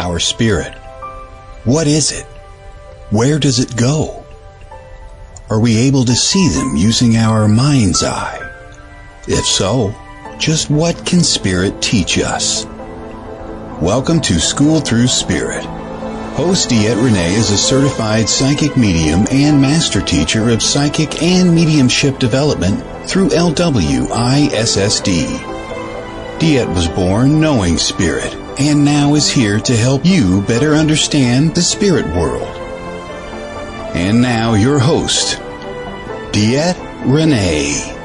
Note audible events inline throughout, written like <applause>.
Our spirit. What is it? Where does it go? Are we able to see them using our mind's eye? If so, just what can spirit teach us? Welcome to School Through Spirit. Host DeEtte Ranae is a certified psychic medium and master teacher of psychic and mediumship development through LWISSD. Diet was born knowing spirit and now is here to help you better understand the spirit world. And now your host, DeEtte Ranae.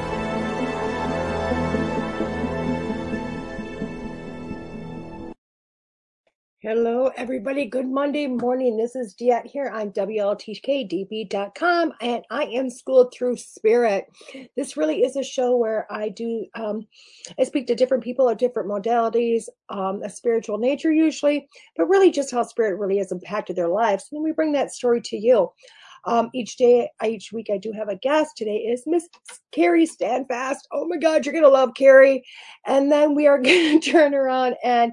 Everybody. Good Monday morning. This is DeEtte here on WLTKDB.com, and I am schooled through spirit. This really is a show where I do, um, I speak to different people of different modalities, um, a spiritual nature usually, but really just how spirit really has impacted their lives. And we bring that story to you. Um, each day, each week, I do have a guest. Today is Miss Kerry Standfast. Oh my God, you're going to love Kerry. And then we are <laughs> going to turn around and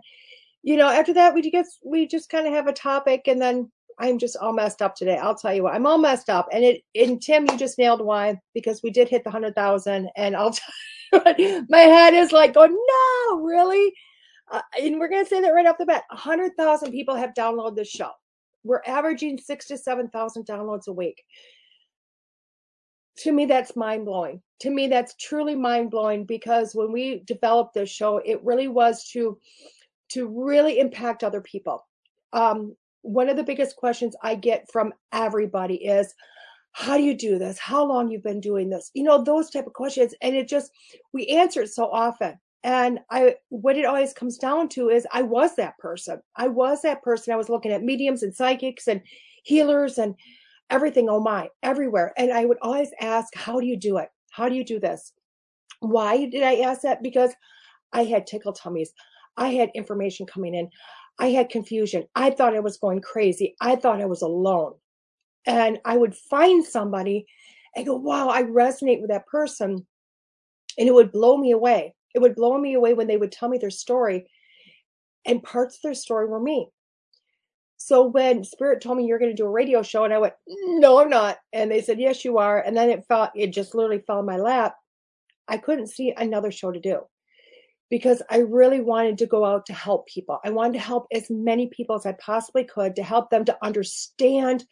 you know, after that, we just we just kind of have a topic, and then I'm just all messed up today. I'll tell you what, I'm all messed up. And it and Tim, you just nailed why because we did hit the hundred thousand, and I'll <laughs> tell you what, my head is like going, no, really. Uh, and we're gonna say that right off the bat. hundred thousand people have downloaded this show. We're averaging six to seven thousand downloads a week. To me, that's mind blowing. To me, that's truly mind blowing because when we developed this show, it really was to to really impact other people. Um, one of the biggest questions I get from everybody is, how do you do this? How long you've been doing this? You know, those type of questions. And it just, we answer it so often. And I, what it always comes down to is I was that person. I was that person. I was looking at mediums and psychics and healers and everything. Oh my, everywhere. And I would always ask, how do you do it? How do you do this? Why did I ask that? Because I had tickle tummies. I had information coming in. I had confusion. I thought I was going crazy. I thought I was alone. And I would find somebody and go, wow, I resonate with that person. And it would blow me away. It would blow me away when they would tell me their story. And parts of their story were me. So when Spirit told me you're going to do a radio show, and I went, no, I'm not. And they said, yes, you are. And then it felt, it just literally fell in my lap. I couldn't see another show to do because I really wanted to go out to help people. I wanted to help as many people as I possibly could to help them to understand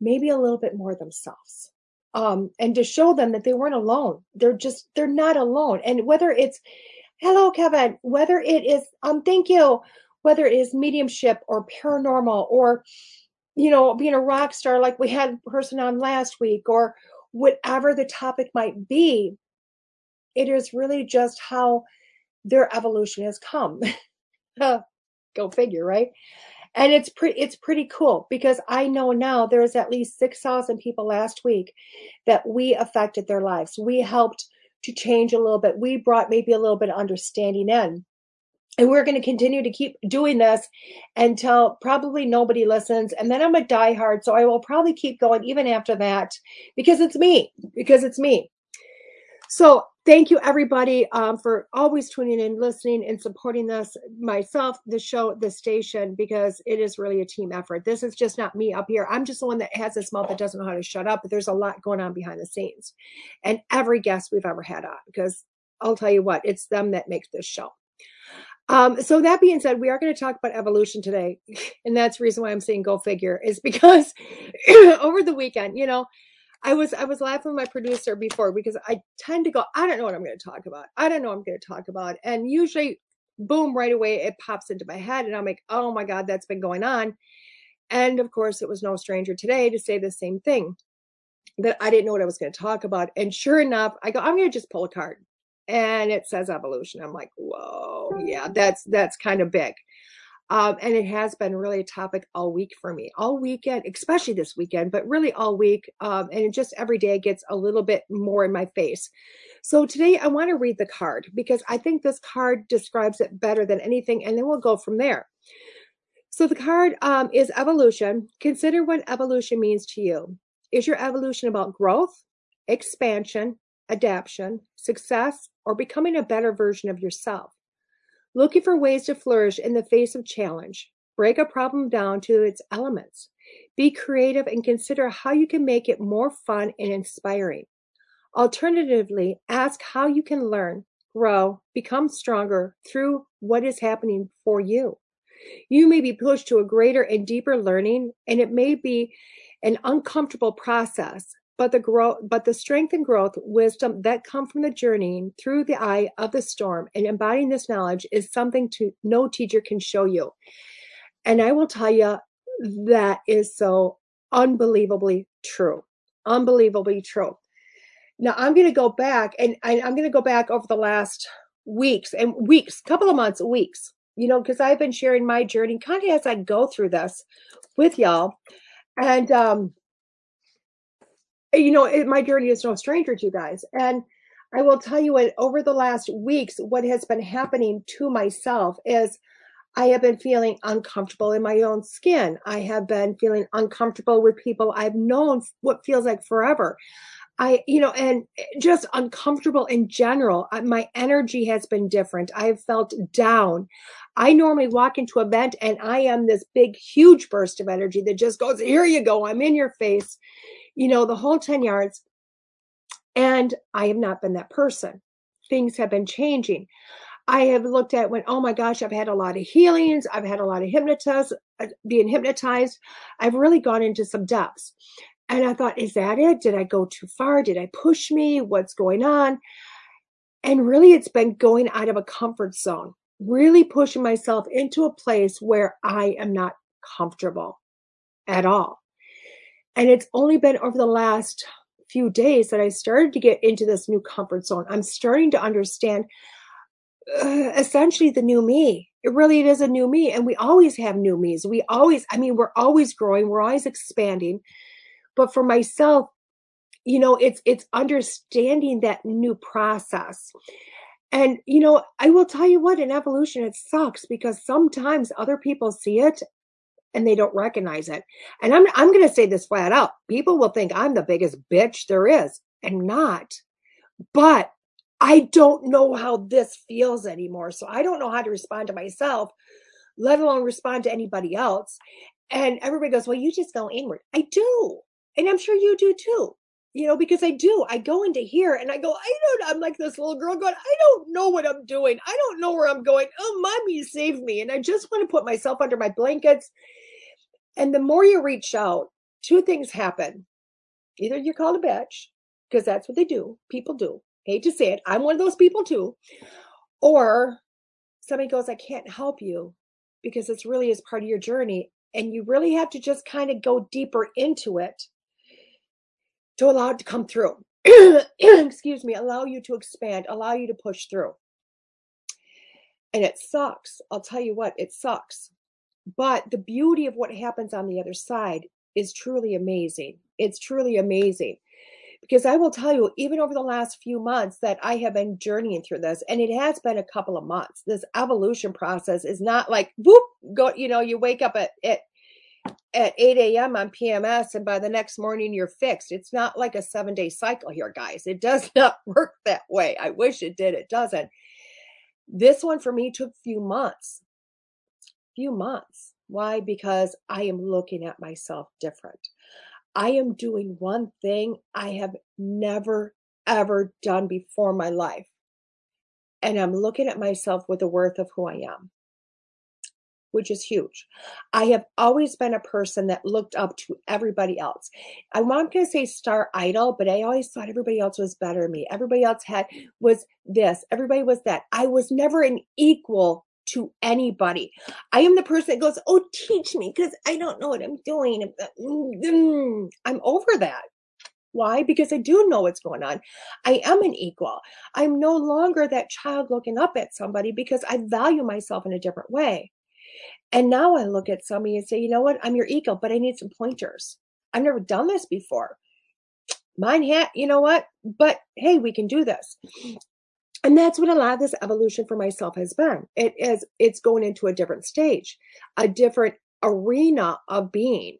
maybe a little bit more themselves. Um, and to show them that they weren't alone. They're just, they're not alone. And whether it's, hello, Kevin, whether it is, um, thank you, whether it is mediumship or paranormal or, you know, being a rock star like we had a person on last week or whatever the topic might be, it is really just how their evolution has come. <laughs> Go figure, right? And it's pretty it's pretty cool because I know now there's at least 6,000 people last week that we affected their lives. We helped to change a little bit. We brought maybe a little bit of understanding in. And we're going to continue to keep doing this until probably nobody listens. And then I'm a diehard, so I will probably keep going even after that because it's me, because it's me. So thank you everybody um, for always tuning in, listening, and supporting this myself, the show, the station, because it is really a team effort. This is just not me up here. I'm just the one that has this mouth that doesn't know how to shut up, but there's a lot going on behind the scenes. And every guest we've ever had on, because I'll tell you what, it's them that makes this show. Um, so that being said, we are going to talk about evolution today. <laughs> And that's the reason why I'm saying go figure is because <clears throat> over the weekend, you know, I was I was laughing with my producer before because I tend to go, I don't know what I'm going to talk about. I don't know what I'm going to talk about. And usually, boom, right away it pops into my head, and I'm like, oh my God, that's been going on. And of course, it was no stranger today to say the same thing that I didn't know what I was going to talk about. And sure enough, I go, I'm going to just pull a card, and it says evolution. I'm like, whoa, yeah, that's that's kind of big. Um, and it has been really a topic all week for me, all weekend, especially this weekend, but really all week. Um, and just every day gets a little bit more in my face. So today I want to read the card because I think this card describes it better than anything, and then we'll go from there. So the card um, is evolution. Consider what evolution means to you. Is your evolution about growth, expansion, adaptation, success, or becoming a better version of yourself? Looking for ways to flourish in the face of challenge, break a problem down to its elements. Be creative and consider how you can make it more fun and inspiring. Alternatively, ask how you can learn, grow, become stronger through what is happening for you. You may be pushed to a greater and deeper learning, and it may be an uncomfortable process, but the growth, but the strength and growth, wisdom that come from the journeying through the eye of the storm and embodying this knowledge is something to no teacher can show you. And I will tell you that is so unbelievably true. Unbelievably true. Now I'm going to go back and I, I'm going to go back over the last weeks and weeks, couple of months, weeks, you know, because I've been sharing my journey kind of as I go through this with y'all. And, um, you know, it, my journey is no stranger to you guys. And I will tell you what, over the last weeks, what has been happening to myself is I have been feeling uncomfortable in my own skin. I have been feeling uncomfortable with people I've known what feels like forever. I, you know, and just uncomfortable in general. Uh, my energy has been different. I've felt down. I normally walk into a event and I am this big, huge burst of energy that just goes, here you go. I'm in your face, you know, the whole 10 yards. And I have not been that person. Things have been changing. I have looked at when, oh my gosh, I've had a lot of healings. I've had a lot of hypnotize, uh, being hypnotized. I've really gone into some depths. And I thought, is that it? Did I go too far? Did I push me? What's going on? And really, it's been going out of a comfort zone, really pushing myself into a place where I am not comfortable at all. And it's only been over the last few days that I started to get into this new comfort zone. I'm starting to understand uh, essentially the new me. It really is a new me. And we always have new me's. We always, I mean, we're always growing, we're always expanding. But for myself, you know, it's it's understanding that new process. And you know, I will tell you what, in evolution, it sucks because sometimes other people see it and they don't recognize it. And I'm I'm gonna say this flat out. People will think I'm the biggest bitch there is. and not. But I don't know how this feels anymore. So I don't know how to respond to myself, let alone respond to anybody else. And everybody goes, Well, you just go inward. I do. And I'm sure you do too. You know, because I do. I go into here and I go, I don't, I'm like this little girl going, I don't know what I'm doing. I don't know where I'm going. Oh, mommy, save me. And I just want to put myself under my blankets. And the more you reach out, two things happen. Either you're called a bitch, because that's what they do. People do. Hate to say it. I'm one of those people too. Or somebody goes, I can't help you because it's really is part of your journey. And you really have to just kind of go deeper into it to allow it to come through. <clears throat> Excuse me, allow you to expand, allow you to push through. And it sucks. I'll tell you what, it sucks. But the beauty of what happens on the other side is truly amazing. It's truly amazing. Because I will tell you, even over the last few months that I have been journeying through this, and it has been a couple of months, this evolution process is not like whoop, go, you know, you wake up at, at at 8 a.m. on PMS and by the next morning you're fixed. It's not like a seven day cycle here, guys. It does <laughs> not work that way. I wish it did. It doesn't. This one for me took a few months. Few months. Why? Because I am looking at myself different. I am doing one thing I have never, ever done before in my life. And I'm looking at myself with the worth of who I am, which is huge. I have always been a person that looked up to everybody else. I'm not going to say star idol, but I always thought everybody else was better than me. Everybody else had was this, everybody was that. I was never an equal to anybody. I am the person that goes, Oh, teach me because I don't know what I'm doing. Mm, I'm over that. Why? Because I do know what's going on. I am an equal. I'm no longer that child looking up at somebody because I value myself in a different way. And now I look at somebody and say, you know what? I'm your equal, but I need some pointers. I've never done this before. Mine hat, you know what? But hey, we can do this and that's what a lot of this evolution for myself has been. It is it's going into a different stage a different arena of being.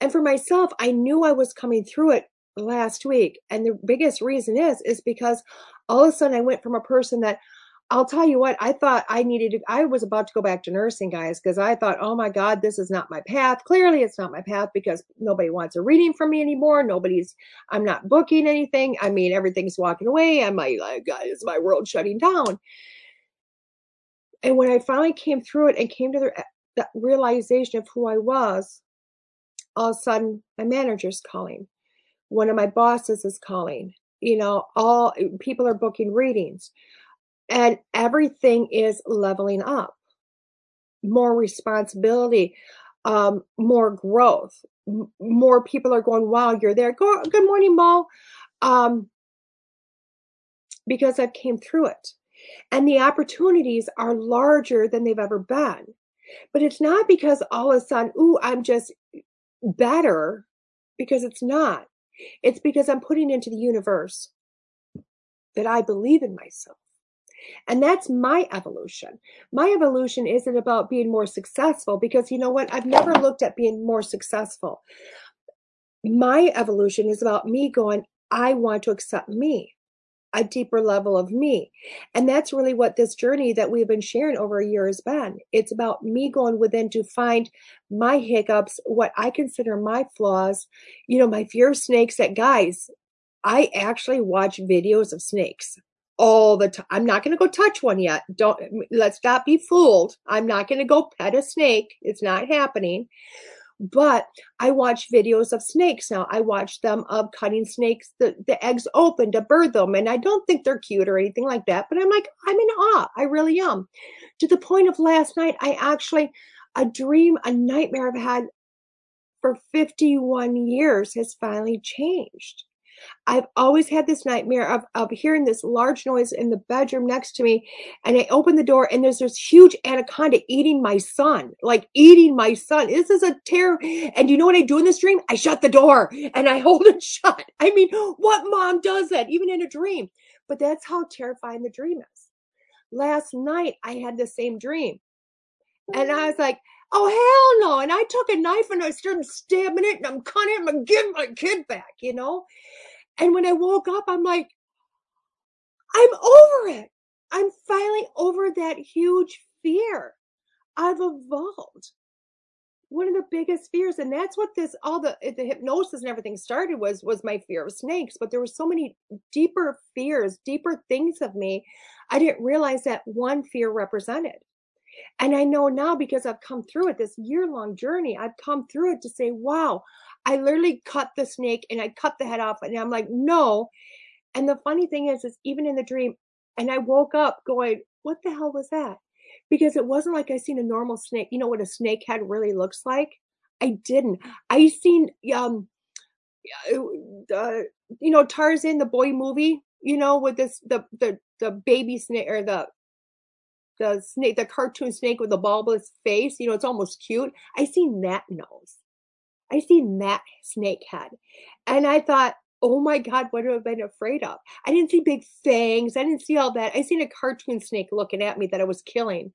And for myself i knew i was coming through it last week. And the biggest reason is is because all of a sudden i went from a person that I'll tell you what, I thought I needed to, I was about to go back to nursing, guys, because I thought, oh my God, this is not my path. Clearly, it's not my path because nobody wants a reading from me anymore. Nobody's, I'm not booking anything. I mean, everything's walking away. I'm like, God, is my world shutting down? And when I finally came through it and came to the, eh, the realization of who I was, all of a sudden, my manager's calling. One of my bosses is calling. You know, all eh, people are booking readings and everything is leveling up. More responsibility um, more growth. M- more people are going wow you're there. Go, good morning mo. Um, because i've came through it. And the opportunities are larger than they've ever been. But it's not because all of a sudden ooh i'm just better because it's not. It's because i'm putting into the universe that i believe in myself and that's my evolution. My evolution isn't about being more successful because you know what? I've never looked at being more successful. My evolution is about me going, I want to accept me, a deeper level of me. And that's really what this journey that we've been sharing over a year has been. It's about me going within to find my hiccups, what I consider my flaws, you know, my fear of snakes that guys, I actually watch videos of snakes all the time. I'm not going to go touch one yet. Don't let's not be fooled. I'm not going to go pet a snake. It's not happening. But I watch videos of snakes now. I watch them of cutting snakes, the, the eggs open to birth them. And I don't think they're cute or anything like that. But I'm like, I'm in awe. I really am. To the point of last night, I actually, a dream, a nightmare I've had for 51 years has finally changed. I've always had this nightmare of, of hearing this large noise in the bedroom next to me. And I open the door and there's this huge anaconda eating my son, like eating my son. This is a terror. And you know what I do in this dream? I shut the door and I <laughs> hold it shut. I mean, what mom does that even in a dream? But that's how terrifying the dream is. Last night I had the same dream. And I was like, oh hell no. And I took a knife and I started stabbing it and I'm cutting it. I'm give my kid back, you know? And when I woke up, I'm like, I'm over it. I'm finally over that huge fear. I've evolved. One of the biggest fears, and that's what this all the eh, the hypnosis and everything started was was my fear of snakes. But there were so many deeper fears, deeper things of me. I didn't realize that one fear represented. And I know now because I've come through it, this year long journey, I've come through it to say, wow, I literally cut the snake and I cut the head off. And I'm like, no. And the funny thing is, is even in the dream, and I woke up going, what the hell was that? Because it wasn't like I seen a normal snake. You know what a snake head really looks like? I didn't. I seen um uh, you know Tarzan the boy movie, you know, with this the the the baby snake or the the snake, the cartoon snake with the bulbous face, you know, it's almost cute. I seen that nose. I seen that snake head. And I thought, oh my God, what have I been afraid of? I didn't see big fangs. I didn't see all that. I seen a cartoon snake looking at me that I was killing.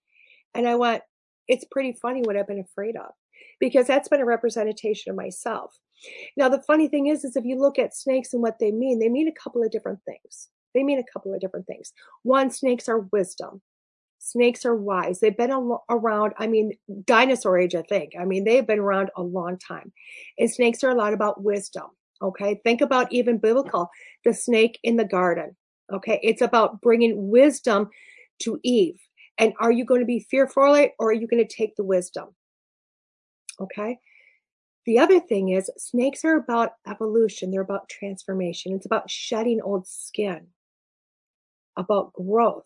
And I went, it's pretty funny what I've been afraid of because that's been a representation of myself. Now, the funny thing is, is if you look at snakes and what they mean, they mean a couple of different things. They mean a couple of different things. One, snakes are wisdom. Snakes are wise. They've been around, I mean, dinosaur age, I think. I mean, they've been around a long time. And snakes are a lot about wisdom. Okay. Think about even biblical, the snake in the garden. Okay. It's about bringing wisdom to Eve. And are you going to be fearful it or are you going to take the wisdom? Okay. The other thing is snakes are about evolution. They're about transformation. It's about shedding old skin, about growth.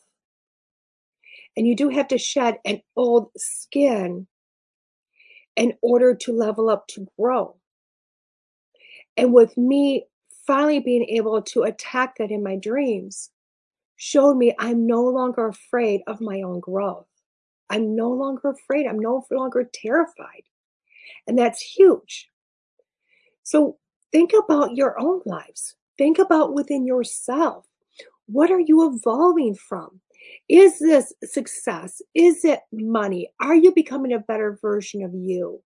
And you do have to shed an old skin in order to level up to grow. And with me finally being able to attack that in my dreams, showed me I'm no longer afraid of my own growth. I'm no longer afraid. I'm no longer terrified. And that's huge. So think about your own lives. Think about within yourself. What are you evolving from? Is this success? Is it money? Are you becoming a better version of you?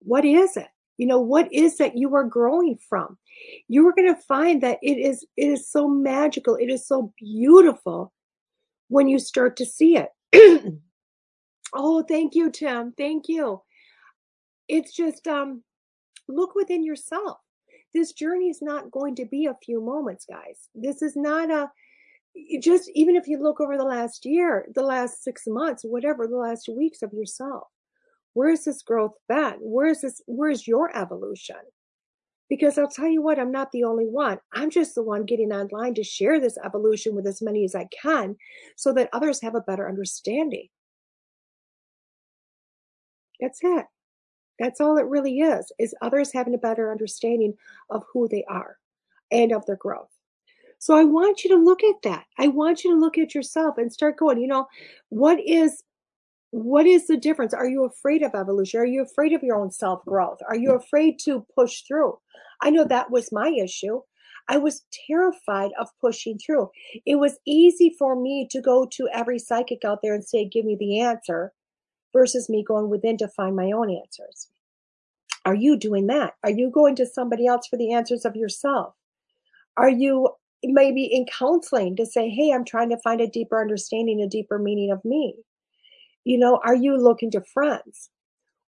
What is it? You know, what is that you are growing from? You are going to find that it is it is so magical, it is so beautiful when you start to see it. <clears throat> oh, thank you, Tim. Thank you. It's just um look within yourself. This journey is not going to be a few moments, guys. This is not a just even if you look over the last year, the last six months, whatever, the last weeks of yourself, where is this growth been? Where is this? Where's your evolution? Because I'll tell you what, I'm not the only one. I'm just the one getting online to share this evolution with as many as I can so that others have a better understanding. That's it. That's all it really is, is others having a better understanding of who they are and of their growth. So I want you to look at that. I want you to look at yourself and start going, you know, what is what is the difference? Are you afraid of evolution? Are you afraid of your own self growth? Are you afraid to push through? I know that was my issue. I was terrified of pushing through. It was easy for me to go to every psychic out there and say, Give me the answer, versus me going within to find my own answers. Are you doing that? Are you going to somebody else for the answers of yourself? Are you maybe in counseling to say, Hey, I'm trying to find a deeper understanding, a deeper meaning of me? You know, are you looking to friends?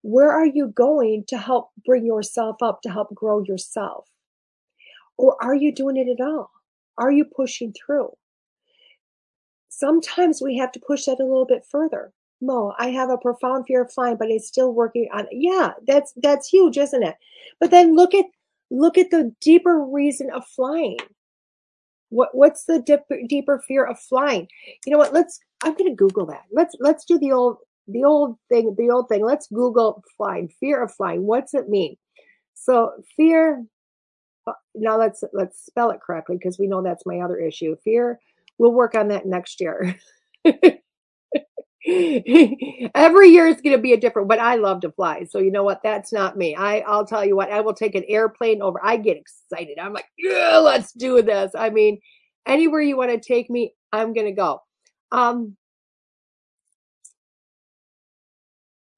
Where are you going to help bring yourself up, to help grow yourself? Or are you doing it at all? Are you pushing through? Sometimes we have to push that a little bit further. Mo, I have a profound fear of flying, but I'm still working on it. Yeah, that's that's huge, isn't it? But then look at look at the deeper reason of flying. What what's the dip, deeper fear of flying? You know what? Let's I'm going to Google that. Let's let's do the old the old thing, the old thing. Let's Google flying, fear of flying. What's it mean? So fear. Uh, now let's let's spell it correctly because we know that's my other issue. Fear. We'll work on that next year. <laughs> <laughs> Every year is going to be a different, but I love to fly. So you know what? That's not me. I, I'll tell you what, I will take an airplane over. I get excited. I'm like, yeah, let's do this. I mean, anywhere you want to take me, I'm going to go. Um,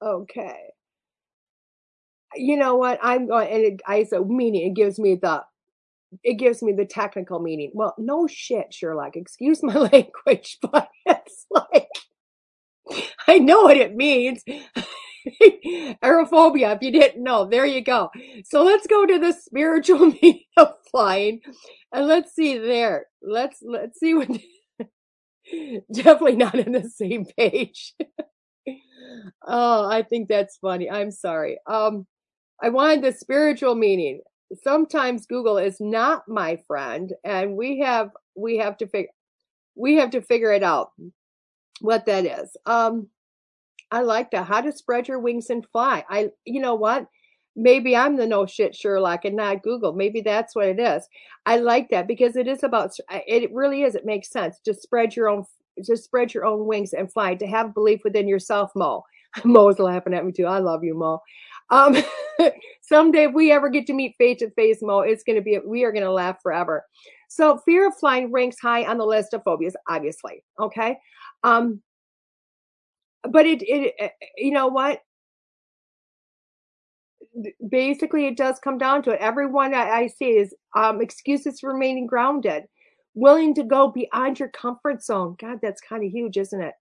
okay. You know what? I'm going, and it, I so meaning it gives me the, it gives me the technical meaning. Well, no shit, Sherlock. Excuse my <laughs> language, but it's like <laughs> I know what it means. <laughs> Aerophobia, if you didn't know. There you go. So let's go to the spiritual <laughs> meaning of flying and let's see there. Let's let's see what definitely not in the same page. oh, I think that's funny. I'm sorry. Um I wanted the spiritual meaning. Sometimes Google is not my friend and we have we have to figure we have to figure it out what that is. Um, I like that. How to spread your wings and fly. I, you know what? Maybe I'm the no shit Sherlock and not Google. Maybe that's what it is. I like that because it is about. It really is. It makes sense to spread your own, to spread your own wings and fly. To have belief within yourself, Mo. <laughs> Mo's laughing at me too. I love you, Mo. Um, <laughs> someday if we ever get to meet face to face, Mo, it's going to be. We are going to laugh forever. So fear of flying ranks high on the list of phobias, obviously. Okay. Um, but it, it, eh, you know what? Basically, it does come down to it. Everyone I, I see is um, excuses for remaining grounded, willing to go beyond your comfort zone. God, that's kind of huge, isn't it?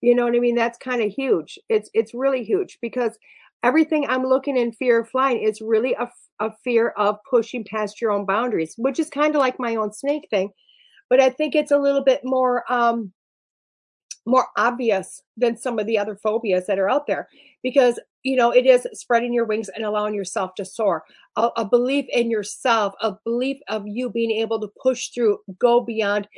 You know what I mean? That's kind of huge. It's it's really huge because everything I'm looking in fear of flying is really a, a fear of pushing past your own boundaries, which is kind of like my own snake thing. But I think it's a little bit more um, more obvious than some of the other phobias that are out there because you know it is spreading your wings and allowing yourself to soar. A, a, belief in yourself a belief of you being able to push through go beyond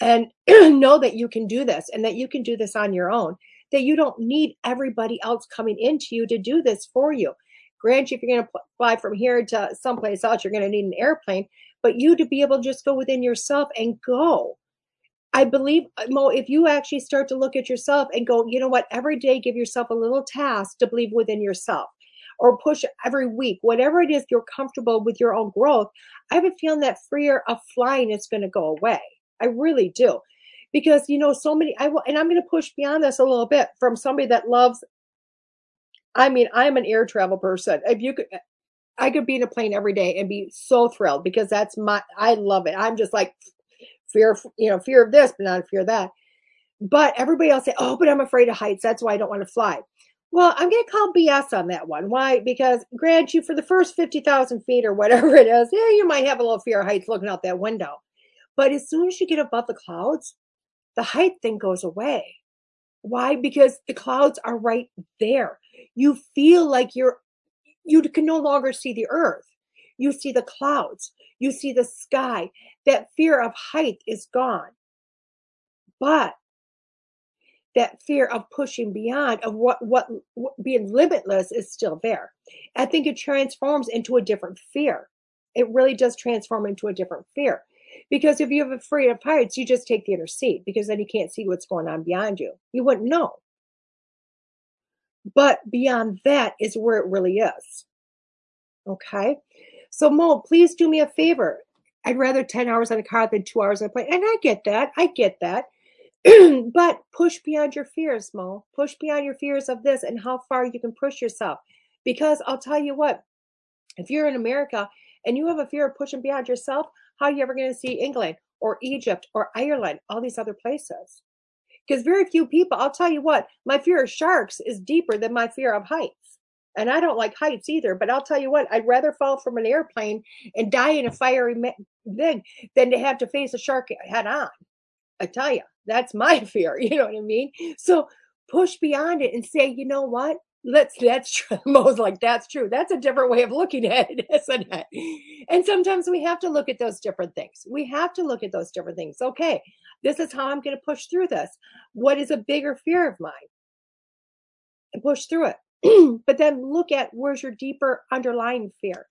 and <clears throat> know that you can do this and that you can do this on your own that you don't need everybody else coming into you to do this for you. Grant you if you're going to fly from here to someplace else you're going to need an airplane but you to be able to just go within yourself and go I believe, uh, Mo, if you actually start to look at yourself and go, you know what, every day give yourself a little task to believe within yourself or push every week, whatever it is you're comfortable with your own growth, I have a feeling that fear of flying is going to go away. I really do. Because, you know, so many, I will, and I'm going to push beyond this a little bit from somebody that loves, I mean, I'm an air travel person. If you could, I could be in a plane every day and be so thrilled because that's my, I love it. I'm just like, fear, you know, fear of this, but not fear of that. But everybody else say, oh, but I'm afraid of heights. That's why I don't want to fly. Well, I'm going to call BS on that one. Why? Because grant you for the first 50,000 feet or whatever <laughs> it is, yeah, you might have a little fear of heights looking out that window. But as soon as you get above the clouds, the height thing goes away. Why? Because the clouds are right there. You feel like you're, you can no longer see the earth. You see the clouds. You see the sky. That fear of height is gone. But that fear of pushing beyond of what, what, what being limitless is still there. I think it transforms into a different fear. It really does transform into a different fear. Because if you have a fear of heights, you just take the inner seat because then you can't see what's going on beyond you. You wouldn't know. But beyond that is where it really is. Okay. So Mo, please do me a favor. I'd rather 10 hours on a car than two hours on a plane. And I get that. I get that. <clears throat> but push beyond your fears, Mo. Push beyond your fears of this and how far you can push yourself. Because I'll tell you what, if you're in America and you have a fear of pushing beyond yourself, how are you ever going to see England or Egypt or Ireland, all these other places? Because very few people, I'll tell you what, my fear of sharks is deeper than my fear of heights. And I don't like heights either, but I'll tell you what, I'd rather fall from an airplane and die in a fiery thing than to have to face a shark head on. I tell you, that's my <laughs> fear. You know what I mean? So push beyond it and say, you know what? Let's that's true. Mo's <laughs> like, that's true. That's a different way of looking <laughs> at it, isn't it? And sometimes we have to look at those different things. We have to look at those different things. Okay, this is how I'm going to push through this. What is a bigger fear of mine? And push through it. <clears throat> but then look at where's your deeper underlying fear.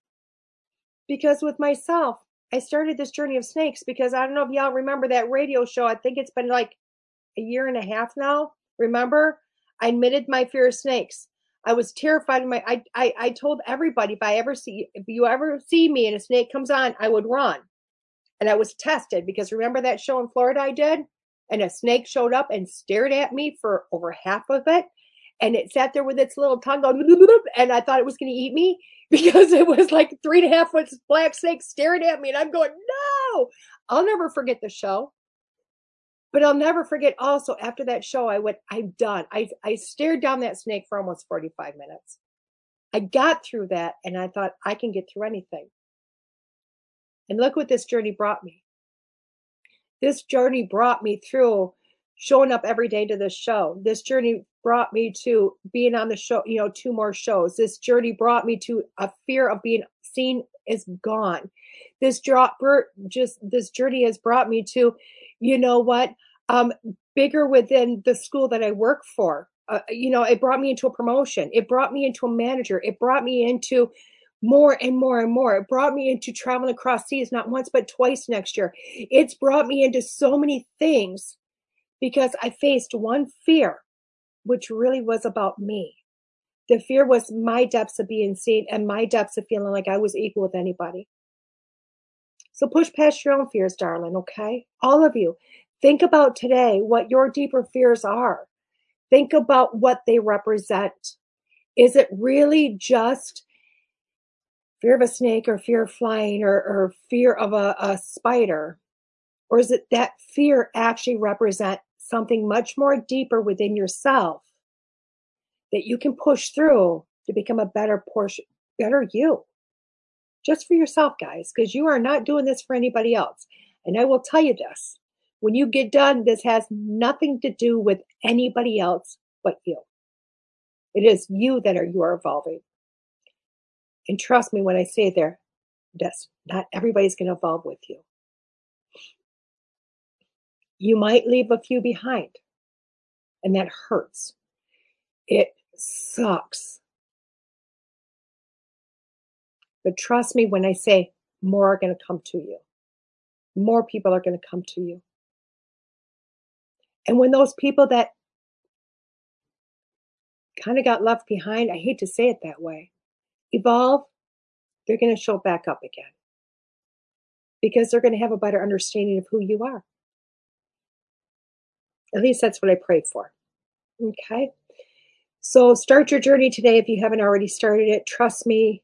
Because with myself, I started this journey of snakes because I don't know if y'all remember that radio show. I think it's been like a year and a half now. Remember? I admitted my fear of snakes. I was terrified of my I, I I told everybody if I ever see if you ever see me and a snake comes on, I would run. And I was tested because remember that show in Florida I did? And a snake showed up and stared at me for over half of it. And it sat there with its little tongue going, and I thought it was going to eat me <laughs> because it was like three and a half foot black snake staring at me. And I'm going, no, I'll never forget the show. But I'll never forget also after that show, I went, I'm done. I, I stared down that snake for almost 45 minutes. I got through that and I thought I can get through anything. And look what this journey brought me. This journey brought me through showing up every day to this show. This journey brought me to being on the show, you know, two more shows. This journey brought me to a fear of being seen is gone. This drop just this journey has brought me to, you know what, um, bigger within the school that I work for. Uh, you know, it brought me into a promotion. It brought me into a manager. It brought me into more and more and more. It brought me into traveling across seas, not once, but twice next year. It's brought me into so many things because I faced one fear, which really was about me. The fear was my depths of being seen and my depths of feeling like I was equal with anybody. So push past your own fears, darling, okay? All of you. Think about today what your deeper fears are. Think about what they represent. Is it really just fear of a snake or fear of flying or, or fear of a, a spider? Or is it that fear actually represent something much more deeper within yourself that you can push through to become a better portion, better you? Just for yourself, guys, because you are not doing this for anybody else. And I will tell you this when you get done, this has nothing to do with anybody else but you. It is you that are you are evolving. And trust me when I say there, this, not everybody's going to evolve with you. You might leave a few behind, and that hurts. It sucks. But trust me when I say more are going to come to you. More people are going to come to you. And when those people that kind of got left behind, I hate to say it that way, evolve, they're going to show back up again because they're going to have a better understanding of who you are. At least that's what I pray for. Okay. So start your journey today if you haven't already started it. Trust me,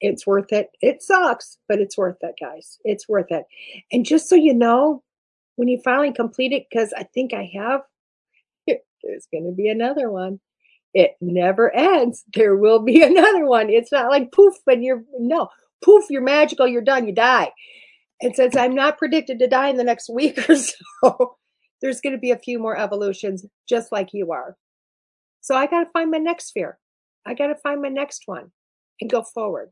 it's worth it. It sucks, but it's worth it, guys. It's worth it. And just so you know, when you finally complete it, because I think I have, <laughs> there's going to be another one. It never ends. There will be <laughs> another one. It's not like poof, and you're no poof, you're magical, you're done, you die. And since I'm not predicted to die in the next week <laughs> or so, there's going to be a few more evolutions just like you are. So I got to find my next fear. I got to find my next one and go forward.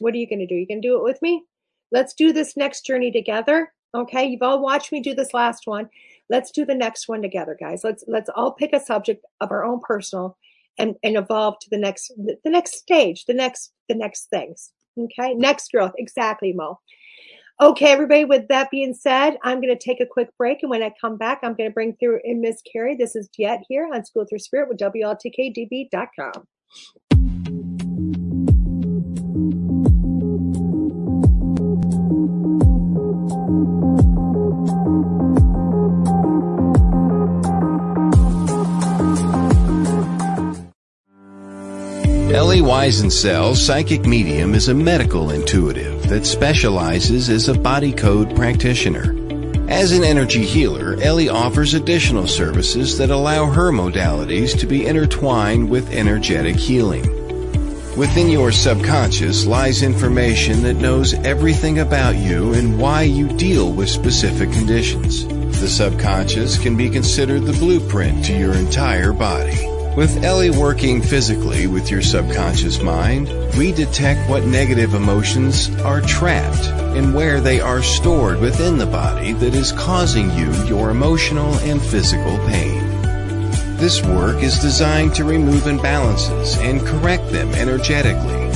What are you going to do? You going to do it with me? Let's do this next journey together. Okay, you've all watched me do this last one. Let's do the next one together, guys. Let's let's all pick a subject of our own personal and and evolve to the next the next stage, the next the next things. Okay, next growth. Exactly, Mo. Okay, everybody, with that being said, I'm going to take a quick break. And when I come back, I'm going to bring through in Miss Kerry. This is Jet here on School Through Spirit with WLTKDB.com. Ellie Weisensel's psychic medium is a medical intuitive that specializes as a body code practitioner. As an energy healer, Ellie offers additional services that allow her modalities to be intertwined with energetic healing. Within your subconscious lies information that knows everything about you and why you deal with specific conditions. The subconscious can be considered the blueprint to your entire body. With Ellie working physically with your subconscious mind, we detect what negative emotions are trapped and where they are stored within the body that is causing you your emotional and physical pain. This work is designed to remove imbalances and correct them energetically,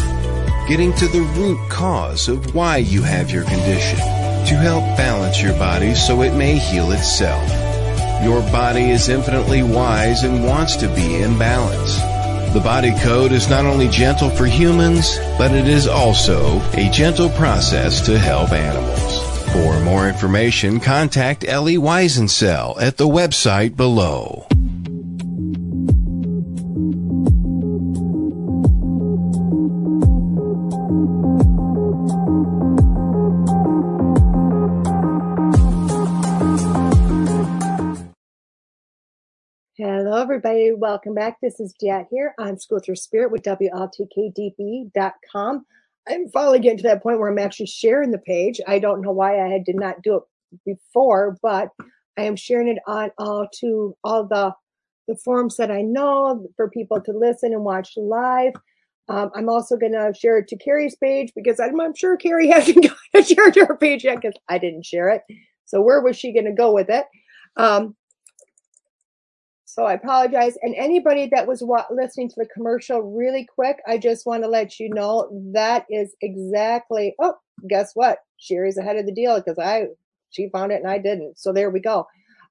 getting to the root cause of why you have your condition to help balance your body so it may heal itself. Your body is infinitely wise and wants to be in balance. The body code is not only gentle for humans, but it is also a gentle process to help animals. For more information, contact Ellie Weisensell at the website below. Everybody. Welcome back. This is Jet here on School Through Spirit with WLTKDB.com. I'm finally getting to that point where I'm actually sharing the page. I don't know why I did not do it before, but I am sharing it on all to all the the forums that I know for people to listen and watch live. Um, I'm also going to share it to Kerry's page because I'm, I'm sure Kerry <laughs> hasn't shared her page yet because I didn't share it. So where was she going to go with it? Um, so I apologize. And anybody that was wa- listening to the commercial really quick, I just want to let you know that is exactly. Oh, guess what? Sherry's ahead of the deal because I she found it and I didn't. So there we go.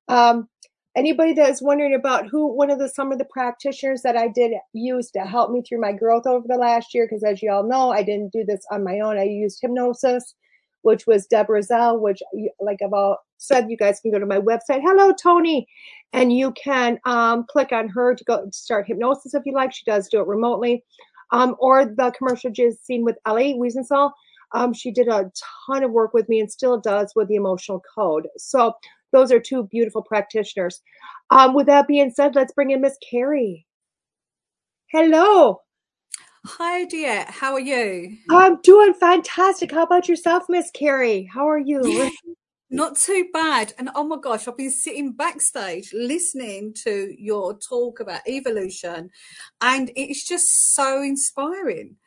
Um, anybody that is wondering about who one of the some of the practitioners that I did use to help me through my growth over the last year, because as you all know, I didn't do this on my own. I used hypnosis, which was Deborah Zell, which like I've all said, you guys can go to my website. Hello, Tony and you can um, click on her to go start hypnosis if you like. She does do it remotely. Um, or the commercial just seen with Ellie Wiesensal. Um, she did a ton of work with me and still does with the emotional code. So those are two beautiful practitioners. Um, with that being said, let's bring in Miss Kerry. Hello. Hi, dear. How are you? I'm doing fantastic. How about yourself, Miss Kerry? How are you? <laughs> Not too bad. And oh my gosh, I've been sitting backstage listening to your talk about evolution, and it's just so inspiring.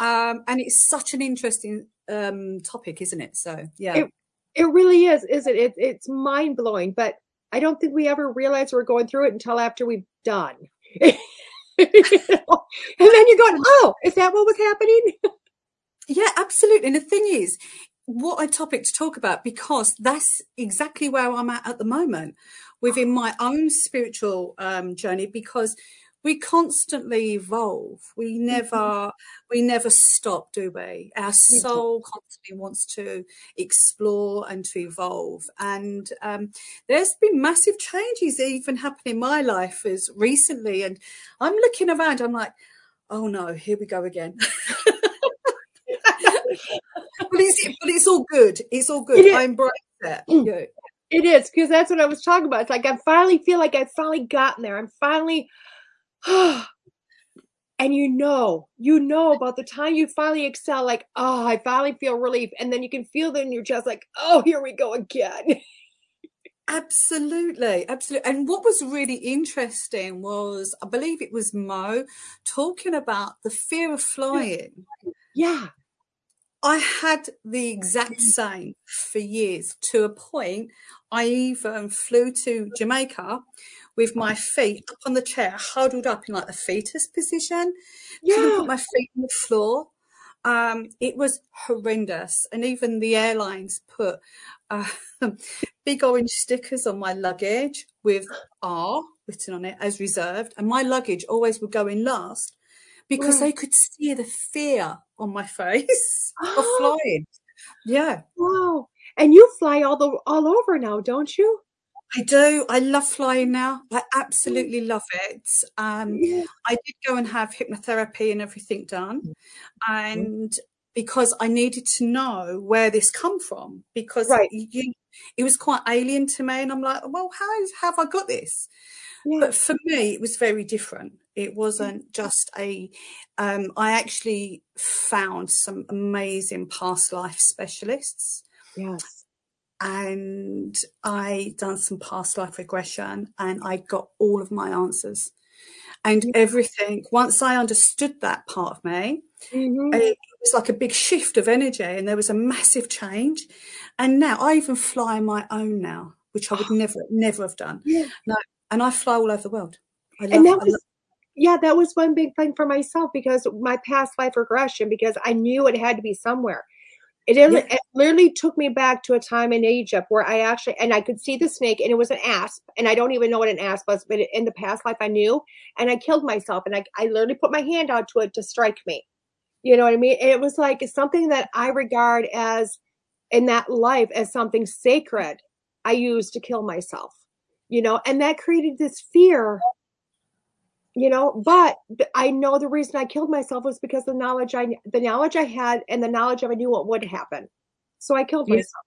Um, and it's such an interesting um, topic, isn't it? So, yeah. It, it really is, isn't it? It's mind blowing, but I don't think we ever realize we're going through it until after we've done. you <laughs> know? And then you're going, oh, is that what was happening? <laughs> yeah, absolutely. And the thing is, what a topic to talk about because that's exactly where I'm at at the moment within my own spiritual um, journey because we constantly evolve. We never mm-hmm. we never stop do we? Our soul constantly wants to explore and to evolve. And um, there's been massive changes even happening in my life as recently and i'm looking around i'm like oh no here we go again <laughs> <laughs> but it's but it's all good. It's all good. I embrace it. Mm. It is because that's what I was talking about. It's like I finally feel like I've finally gotten there. I'm finally, <sighs> and you know, you know about the time you finally excel, like, oh, I finally feel relief. And then you can feel that in your chest, like, oh, here we go again. <laughs> Absolutely, absolutely. And what was really interesting was, I believe it was Mo talking about the fear of flying. Yeah. I had the exact same for years to a point. I even flew to Jamaica with my feet up on the chair, huddled up in like the fetus position. Yeah. Couldn't put my feet on the floor. Um, it was horrendous. And even the airlines put uh, <laughs> big orange stickers on my luggage with R written on it as reserved. And my luggage always would go in last because Mm. they could see the fear on my face <laughs> of <gasps> flying. Yeah, Wow. And you fly all the all over now, don't you? I do. I love flying now. I absolutely love it. Um, Yeah. I did go and have hypnotherapy and everything done, Mm-hmm. and because I needed to know where this come from, because Right. you, it was quite alien to me, and I'm like, well, how have I got this? Yeah. But for me, it was very different. It wasn't just a. Um, I actually found some amazing past life specialists yes. and I done some past life regression and I got all of my answers and everything. Once I understood that part of me, Mhm. it was like a big shift of energy and there was a massive change. And now I even fly my own now, which I would <gasps> never, never have done. Yeah. No, and I fly all over the world. I love, And that was yeah, that was one big thing for myself because my past life regression, because I knew it had to be somewhere. It, literally- Yeah. it literally took me back to a time in Egypt where I actually, and I could see the snake and it was an asp. And I don't even know what an asp was, but in the past life I knew. And I killed myself and I, I literally put my hand out to it to strike me. You know what I mean? And it was like something that I regard as in that life as something sacred I used to kill myself. You know, and that created this fear you know but i know the reason i killed myself was because the knowledge i the knowledge i had and the knowledge of i knew what would happen. So i killed Yeah. myself.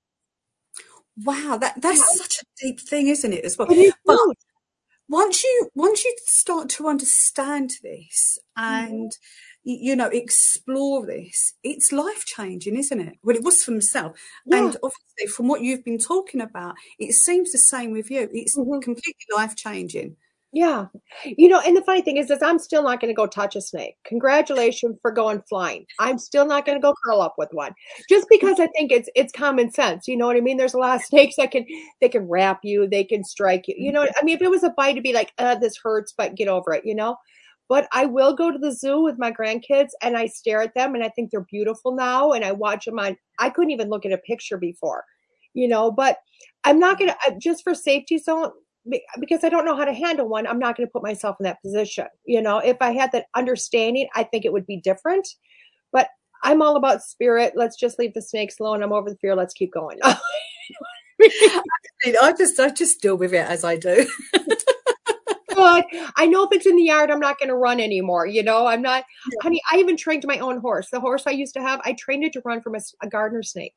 Wow, that, that's such a deep thing, isn't it, as well? it But once you once you start to understand this mm-hmm. and y- you know explore this. It's life changing isn't it? Well it was for myself. Yeah. And obviously from what you've been talking about it seems the same with you. It's Mhm. completely life changing yeah. You know and the funny thing is is i'm still not going to go touch a snake. Congratulations for going flying. I'm still not going to go curl up with one. Just because i think it's it's common sense you know what i mean? There's a lot of <laughs> snakes that can they can wrap you they can strike you you know? I mean if it was a bite to be like uh this hurts but get over it you know but I will go to the zoo with my grandkids and I stare at them and I think they're beautiful now and I watch them on I couldn't even look at a picture before you know? But I'm not going to just for safety zone because I don't know how to handle one I'm not going to put myself in that position you know? If I had that understanding I think it would be different but I'm all about spirit. Let's just leave the snakes alone. I'm over the fear. Let's keep going. <laughs> <laughs> I just i just deal with it as i do <laughs> I know if it's in the yard, I'm not going to run anymore. You know, I'm not, honey. I even trained my own horse. The horse I used to have, I trained it to run from a gardener snake.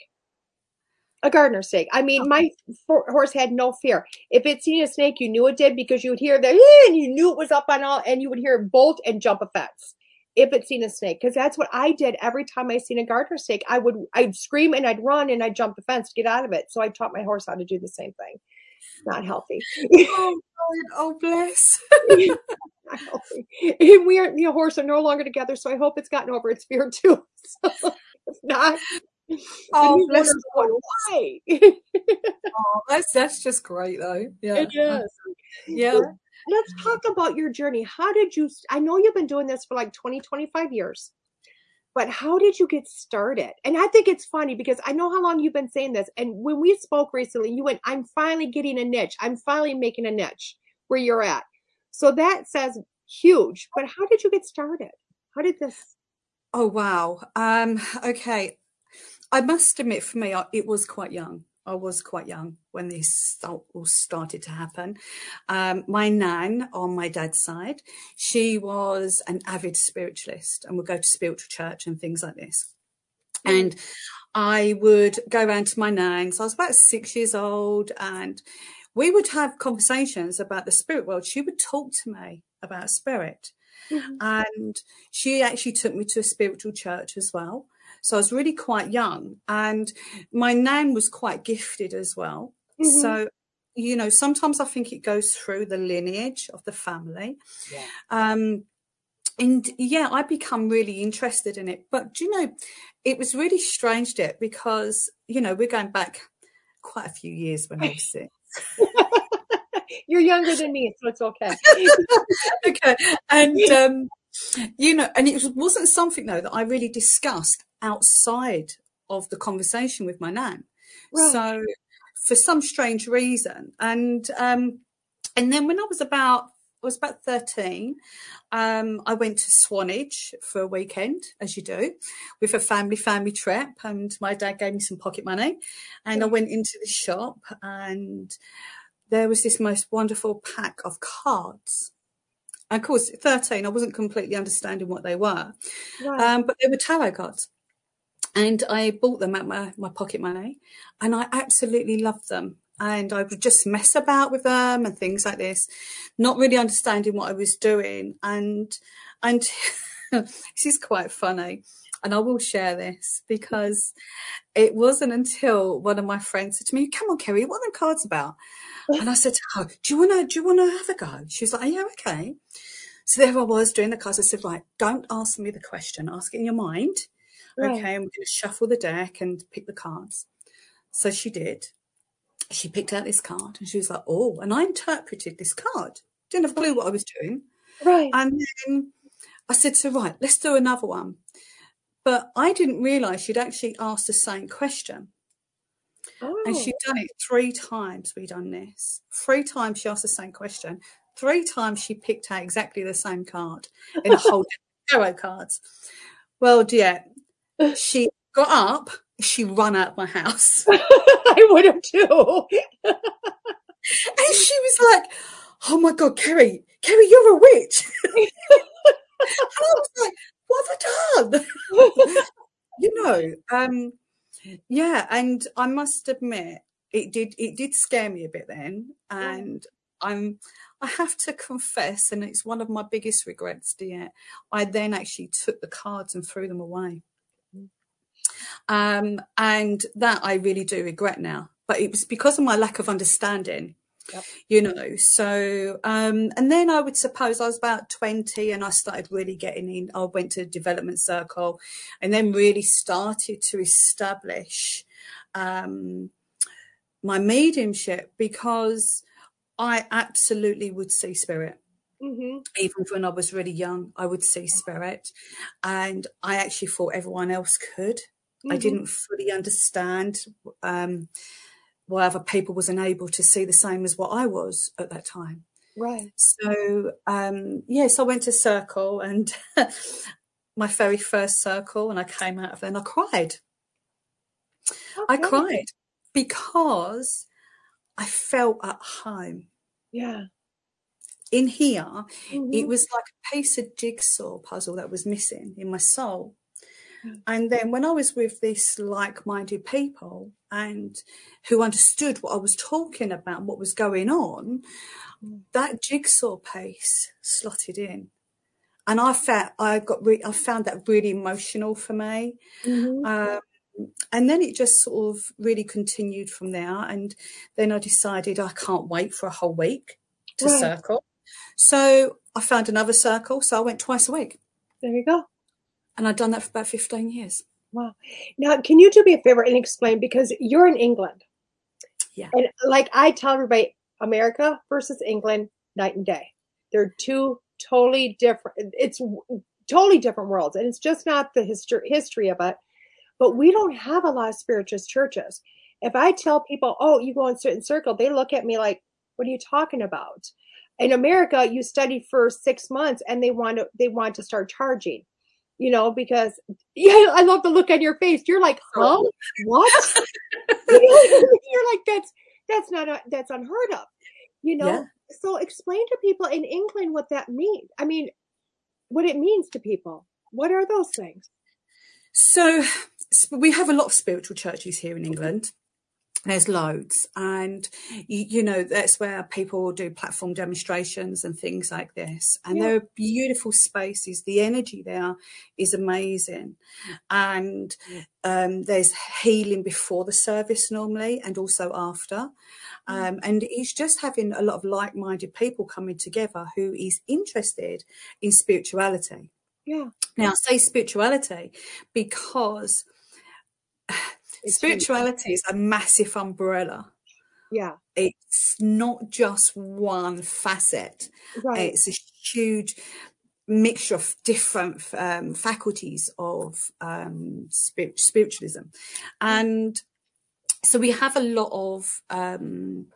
A gardener snake. I mean, my for- horse had no fear. If it seen a snake, you knew it did because you would hear the "Eh," and you knew it was up on all, and you would hear it bolt and jump a fence. If it seen a snake, because that's what I did every time I seen a gardener snake. I would, I'd scream and I'd run and I'd jump the fence to get out of it. So I taught my horse how to do the same thing. Not healthy. oh God, oh bless <laughs> Not healthy. And we are, the horse are no longer together, so I hope it's gotten over its fear too. <laughs> So, if not, oh bless why? oh, that's that's just great though yeah it is. yeah Let's talk about your journey. How did you? I know you've been doing this for like 20, 25 years, but how did you get started? And I think it's funny because I know how long you've been saying this. And when we spoke recently, you went, I'm finally getting a niche. I'm finally making a niche where you're at. So that says huge. But how did you get started? How did this? Oh wow. Um, okay. I must admit, for me, it was quite young. I was quite young when this all started to happen. Um, my nan on my dad's side, she was an avid spiritualist and would go to spiritual church and things like this. And I would go around to my nan's. I was about six years old, and we would have conversations about the spirit world. She would talk to me about spirit. Mm-hmm. And she actually took me to a spiritual church as well. So I was really quite young. And my nan was quite gifted as well. Mm-hmm. So, you know, sometimes I think it goes through the lineage of the family. Yeah. Um, and yeah, I become really interested in it. But do you know, it was really strange it because, you know, we're going back quite a few years when I was six. <laughs> You're younger than me, so it's okay. <laughs> okay. And um, you know, and it wasn't something though that I really discussed outside of the conversation with my nan. Right. So for some strange reason. And um, and then when I was about I was about 13. Um, I went to Swanage for a weekend, as you do, with a family family trip. And my dad gave me some pocket money. And I went into the shop and there was this most wonderful pack of cards. And of course, 13, I wasn't completely understanding what they were, right. um, but they were tarot cards. And I bought them at my, my pocket money and I absolutely loved them. And I would just mess about with them and things like this, not really understanding what I was doing. And, and <laughs> this is quite funny. And I will share this because it wasn't until one of my friends said to me, come on, Kerry, what are the cards about? And I said her, do you want to, do you want to have a go? She was like, oh, yeah, okay. So there I was doing the cards. I said, right, don't ask me the question. Ask it in your mind. Right. Okay. And we're going to shuffle the deck and pick the cards. So she did. She picked out this card and she was like, oh, and I interpreted this card. Didn't have a clue what I was doing. Right. And then I said to her, right, let's do another one. But I didn't realize she'd actually asked the same question. Oh. And she'd done it three times. We'd done this three times. She asked the same question. Three times she picked out exactly the same card in a <laughs> whole tarot cards. Well, dear, she got up. She ran out of my house. <laughs> I would have too. <laughs> and she was like, "Oh my god, Kerry, Kerry, you're a witch." <laughs> and I was like, "What have I done?" you know, um, yeah, and I must admit, it did it did scare me a bit then, and I'm I have to confess, and it's one of my biggest regrets, dear. I then actually took the cards and threw them away. Um, and that I really do regret now. But it was because of my lack of understanding Yep. You know, so um, and then I would suppose I was about 20 and I started really getting in. I went to development circle and then really started to establish um, my mediumship because I absolutely would see spirit. Mm-hmm. Even when I was really young, I would see spirit, and I actually thought everyone else could. Mm-hmm. I didn't fully understand um, why other people was unable to see the same as what I was at that time. Right. So um, yes, I went to Circle and <laughs> my very first Circle, and I came out of there and I cried. Okay. I cried because I felt at home. Yeah. In here, mm-hmm. it was like a piece of jigsaw puzzle that was missing in my soul. And then when I was with this like-minded people and who understood what I was talking about, what was going on, mm. that jigsaw piece slotted in. And I felt I got re- I found that really emotional for me. Mm-hmm. Um, and then it just sort of really continued from there. And then I decided I can't wait for a whole week to right. circle. So I found another circle. So I went twice a week. There you go. And I've done that for about 15 years. Wow. Now, can you do me a favor and explain because you're in England? Yeah. And like I tell everybody, America versus England, night and day. They're two totally different. It's totally different worlds, and it's just not the history history of it. But we don't have a lot of spiritualist churches. If I tell people, "Oh, you go in certain circle," they look at me like, "What are you talking about?" In America, you study for six months, and they want to they want to start charging you know, because yeah, I love the look on your face. You're like, huh? What? <laughs> <laughs> You're like, that's that's not a, that's unheard of, you know. Yeah. So explain to people in England what that means. I mean, what it means to people. What are those things? So we have a lot of spiritual churches here in England there's loads. And you, you, know that's where people do platform demonstrations and things like this. And yeah. they're beautiful spaces the energy there is amazing. And um, there's healing before the service normally and also after. Mm. um, and it's just having a lot of like-minded people coming together who is interested in spirituality. Yeah. Now i say spirituality because it's Spirituality is a massive umbrella. Yeah. It's not just one facet. Right. It's a huge mixture of different um, faculties of um, spirit, spiritualism. And so we have a lot of um,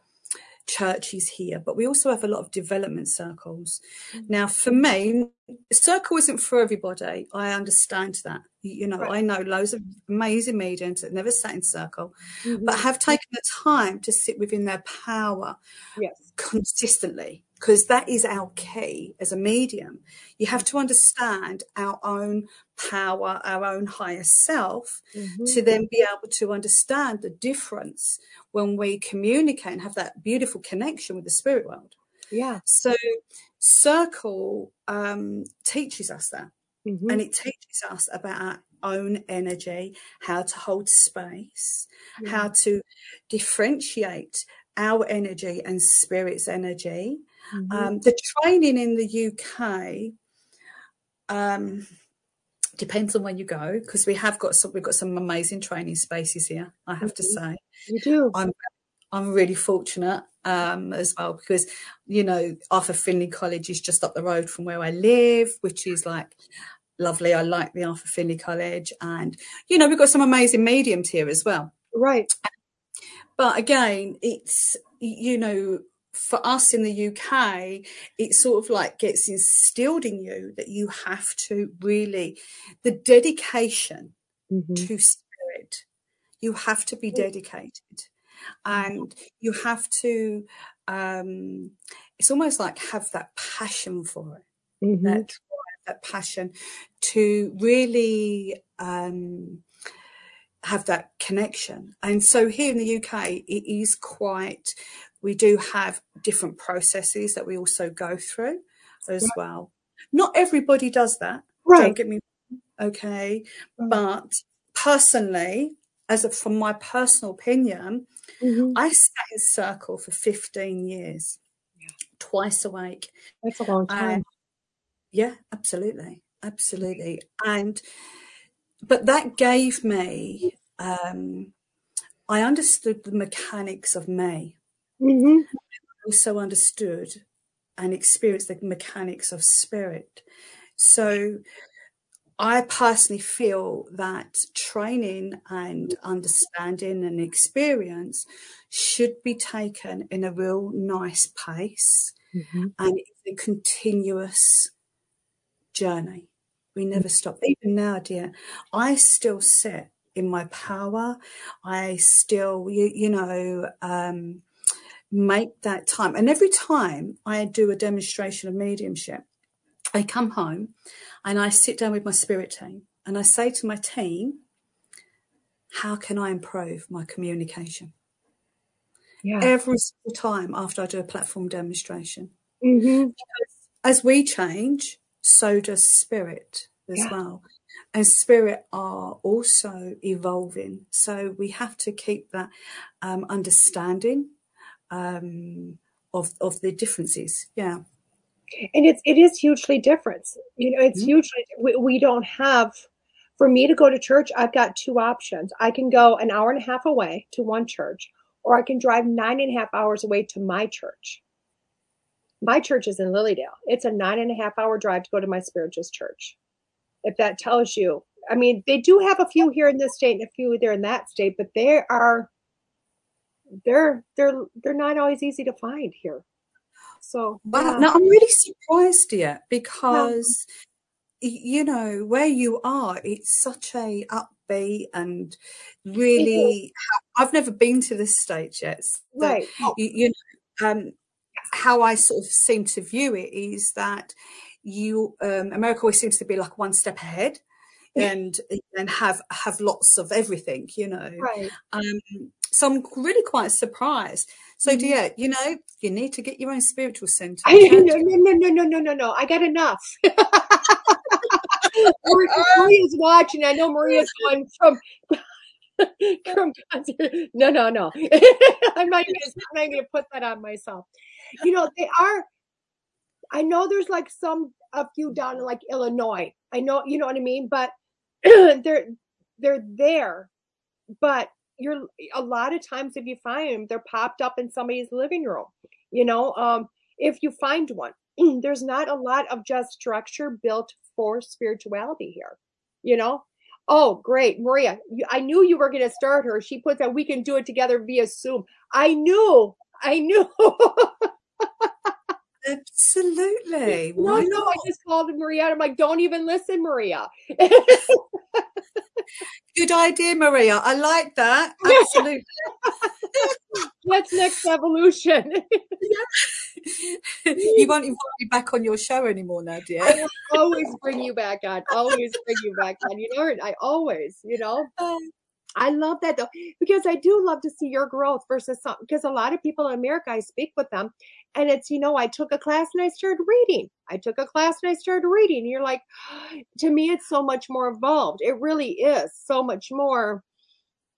churches here, but we also have a lot of development circles. Mm-hmm. Now, for me, circle isn't for everybody. I understand that. You know, right. I know loads of amazing mediums that never sat in circle, mm-hmm. but have taken the time to sit within their power yes. consistently because that is our key as a medium. You have to understand our own power, our own higher self, mm-hmm. to then be able to understand the difference when we communicate and have that beautiful connection with the spirit world. Yeah. So, Circle um, teaches us that. Mm-hmm. And it teaches us about our own energy, how to hold space, yeah. how to differentiate our energy and spirit's energy. Mm-hmm. Um, the training in the UK um, depends on where you go because we have got some we've got some amazing training spaces here. I have mm-hmm. to say, you do. I'm I'm really fortunate um, as well because you know Arthur Findlay College is just up the road from where I live, which is like lovely. I like the Arthur Findlay College, and you know we've got some amazing mediums here as well. Right. But again, it's you know for us in the UK, it sort of like gets instilled in you that you have to really, the dedication mm-hmm. to spirit, you have to be dedicated and you have to, um, it's almost like have that passion for it, mm-hmm. that, that passion to really, um, have that connection. And so here in the UK, it is quite we do have different processes that we also go through as right. well. Not everybody does that. Right. Don't get me okay. Right. But personally, as a, from my personal opinion, mm-hmm. I sat in circle for 15 years, yeah. twice a week. That's a long time. And, yeah, absolutely. Absolutely. And, but that gave me, um, I understood the mechanics of me. Mm-hmm. Also understood and experienced the mechanics of spirit. So I personally feel that training and understanding and experience should be taken in a real nice pace mm-hmm. and it's a continuous journey. We never stop. Even now, dear, I still sit in my power. I still, you, you know, um, make that time. And every time I do a demonstration of mediumship, I come home and I sit down with my spirit team and I say to my team, how can I improve my communication? Yeah. Every single time after I do a platform demonstration. Mm-hmm. As we change, so does spirit as yeah. well. And spirit are also evolving. So we have to keep that um, understanding um, of of the differences. Yeah, and it's it is hugely different. You know, it's mm-hmm. hugely. We, we don't have. For me to go to church, I've got two options. I can go an hour and a half away to one church, or I can drive nine and a half hours away to my church. My church is in Lily Dale. It's a nine and a half hour drive to go to my spiritualist church. If that tells you, I mean, they do have a few here in this state and a few there in that state, but they are they're they're they're not always easy to find here. So wow, yeah. now I'm really surprised yet because yeah. you know where you are. It's such a upbeat and really. I've never been to this stage yet. So right. You, you know, um, how I sort of seem to view it is that you um, America always seems to be like one step ahead and and have have lots of everything, you know. Right. Um, so I'm really quite surprised. So mm-hmm. yeah, you know, you need to get your own spiritual center. <laughs> No, no, no, no, no, no, no, no. I got enough. <laughs> Maria's watching. I know Maria's going from from. no, no, no. I'm not I'm not going to put that on myself. You know, they are. I know there's like some a few down in like Illinois. I know, you know what I mean, but <clears throat> they're they're there, but you're a lot of times if you find them, they're popped up in somebody's living room. You know, um, if you find one, <clears throat> there's not a lot of just structure built for spirituality here. You know. Oh, great, Maria! You, I knew you were going to start her. She put that we can do it together via Zoom. I knew. I knew. <laughs> Absolutely. No, Why no, I not? just called Maria. I'm like, don't even listen, Maria. <laughs> <laughs> Good idea, Maria. I like that. <laughs> Absolutely. <laughs> That's next evolution. <laughs> you won't invite me back on your show anymore now, dear. I will always bring you back on. Always bring you back on. You know, I always, you know, oh. I love that though, because I do love to see your growth versus some, because a lot of people in America, I speak with them and it's, you know, I took a class and I started reading. I took a class and I started reading. And you're like, <gasps> to me, it's so much more involved. It really is so much more,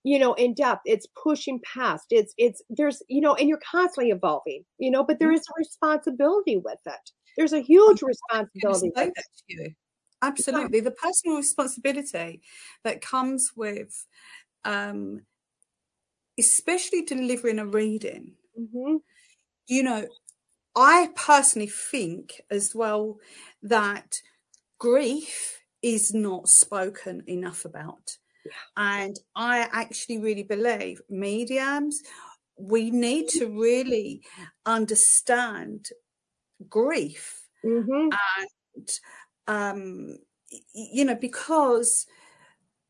you know, in depth. It's pushing past. It's, it's, there's, you know, and you're constantly evolving, you know, but there is a responsibility with it. There's a huge responsibility with you. Absolutely. The personal responsibility that comes with, um, especially delivering a reading, it. hmm you know, I personally think as well that grief is not spoken enough about. And I actually really believe mediums, we need to really understand grief hmm and um you know because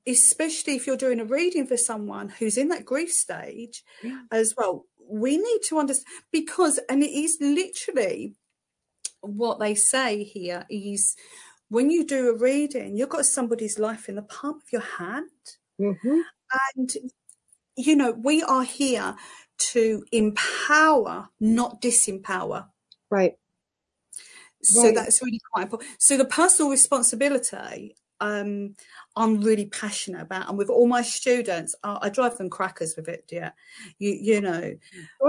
especially if you're doing a reading for someone who's in that grief stage Yeah. as well we need to understand because and it is literally what they say here is when you do a reading you've got somebody's life in the palm of your hand hmm and you know we are here to empower not disempower Right. so Right. that's really quite important so the personal responsibility um i'm really passionate about and with all my students i, I drive them crackers with it dear you you know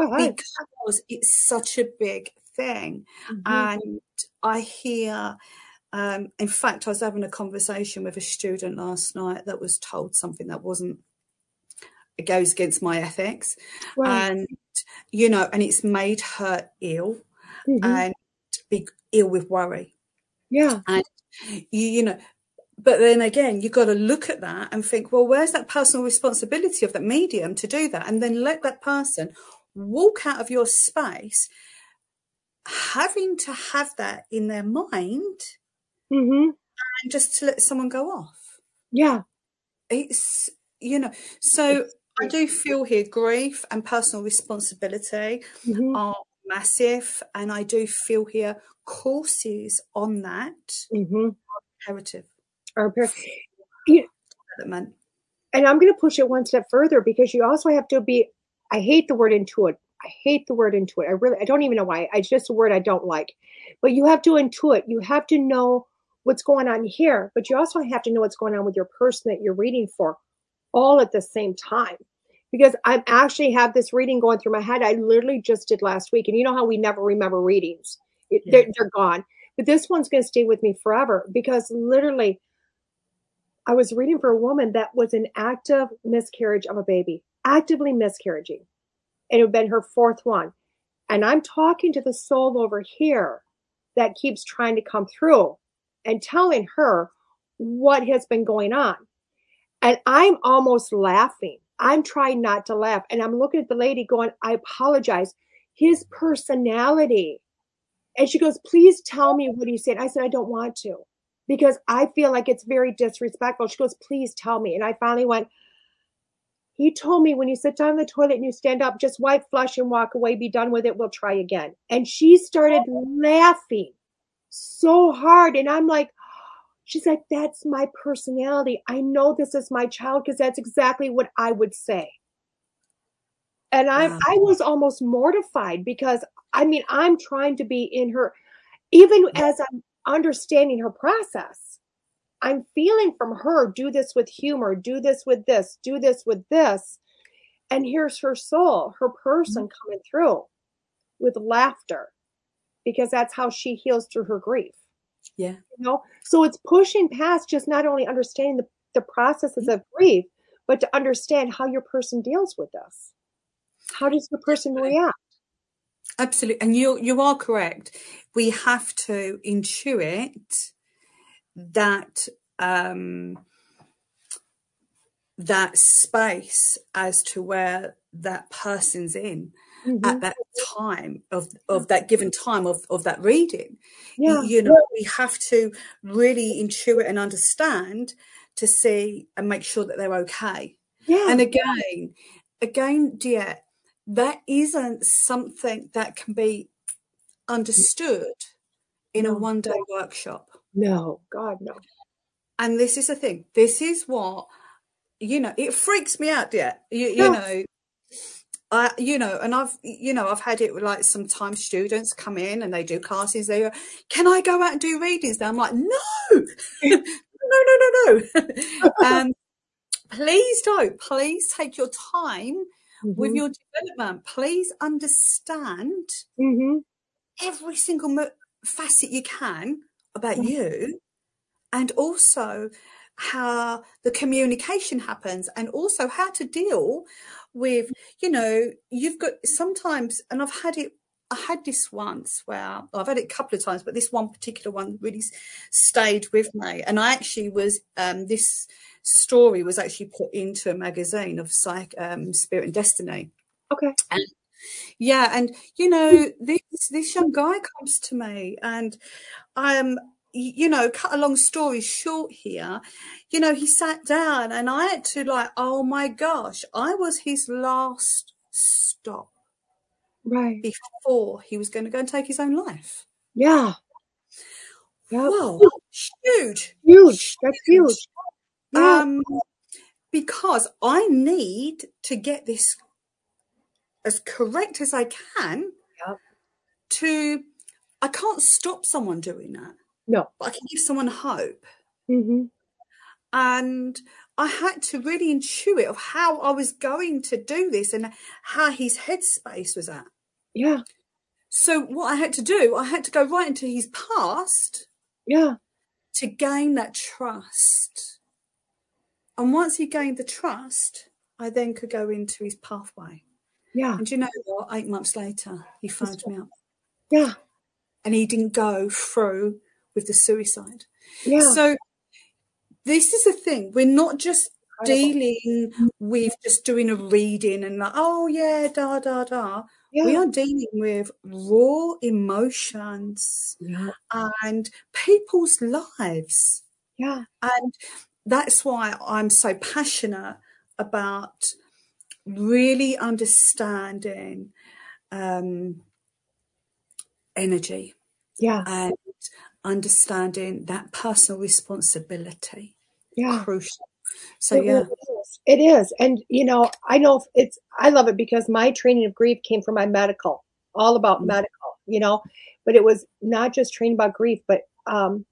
ahead. because it's such a big thing Mhm. and i hear um in fact i was having a conversation with a student last night that was told something that wasn't it goes against my ethics Right. and you know and it's made her ill Mhm. and be ill with worry yeah. And, you, you know but then again you've got to look at that and think well where's that personal responsibility of that medium to do that? And then let that person walk out of your space having to have that in their mind hmm and just to let someone go off. Yeah. it's you know so i do feel here grief and personal responsibility hmm are massive and i do feel here courses on that hmm imperative Our par- development and I'm going to push it one step further because you also have to be. I hate the word intuit. I hate the word intuit. I really, I don't even know why. It's just a word I don't like. But you have to intuit. You have to know what's going on here, but you also have to know what's going on with your person that you're reading for, all at the same time. Because I actually have this reading going through my head. I literally just did last week, and you know how we never remember readings; it, Yeah. they're, they're gone. But this one's going to stay with me forever because literally, I was reading for a woman that was in active miscarriage of a baby, actively miscarriaging. And it had been her fourth one. And I'm talking to the soul over here that keeps trying to come through and telling her what has been going on. And I'm almost laughing. I'm trying not to laugh. And I'm looking at the lady going, I apologize. His personality. And she goes, please tell me what he said. I said, I don't want to because I feel like it's very disrespectful. She goes, please tell me. And I finally went, he told me when you sit down in the toilet and you stand up, just wipe, flush, and walk away, be done with it. We'll try again. And she started oh. laughing so hard. And I'm like, She's like, that's my personality. I know this is my child because that's exactly what I would say. And I, Wow. I was almost mortified because I mean, I'm trying to be in her, even as I'm understanding her process. I'm feeling from her, do this with humor, do this with this, do this with this. And here's her soul, her person mm-hmm. coming through with laughter because that's how she heals through her grief. Yeah. you know? So it's pushing past just not only understanding the, the processes mm-hmm. of grief but to understand how your person deals with this. How does your person react Absolutely, and you you are correct. We have to intuit that um, that space as to where that person's in Mhm. at that time of of that given time of of that reading. yeah You know, we have to really intuit and understand to see and make sure that they're okay. yeah And again, again, dear, that isn't something that can be understood in a one day workshop. no god no And this is the thing. This is what you know. It freaks me out, Yeah. You, you Yeah. know, I, you know, and I've, you know, I've had it with like sometimes students come in and they do classes. They go, "Can I go out and do readings?" Now I'm like, <laughs> "No, no, no, no, no." <laughs> um, please don't. Please take your time with your development. Please understand hmm every single mo- facet you can about Yeah. you and also how the communication happens and also how to deal with you know you've got sometimes and i've had it i had this once where i've had it a couple of times but this one particular one really stayed with me and i actually was um this story was actually put into a magazine of psych um, spirit and destiny. Okay. Yeah, and you know, this this young guy comes to me, and um, y- you know, cut a long story short here, you know, he sat down, and I had to like, oh my gosh, I was his last stop right. before he was going to go and take his own life. yeah. Yeah Wow, huge, huge. That's huge um, because I need to get this as correct as I can Yep. to I can't stop someone doing that, no but I can give someone hope. hmm And I had to really intuit of how I was going to do this and how his headspace was at. yeah So what I had to do, I had to go right into his past yeah to gain that trust. And once he gained the trust, I then could go into his pathway. yeah And you know what? Eight months later, he phoned me up yeah and he didn't go through with the suicide. yeah So this is the thing. We're not just dealing with just doing a reading and like, oh yeah, da da da. yeah We are dealing with raw emotions yeah and people's lives. yeah And that's why I'm so passionate about really understanding um, energy yeah and understanding that personal responsibility. yeah Crucial. So, It yeah. really is. It is. And, you know, I know it's, I love it because my training of grief came from my medical, all about Mhm. medical, you know, but it was not just training about grief, but um,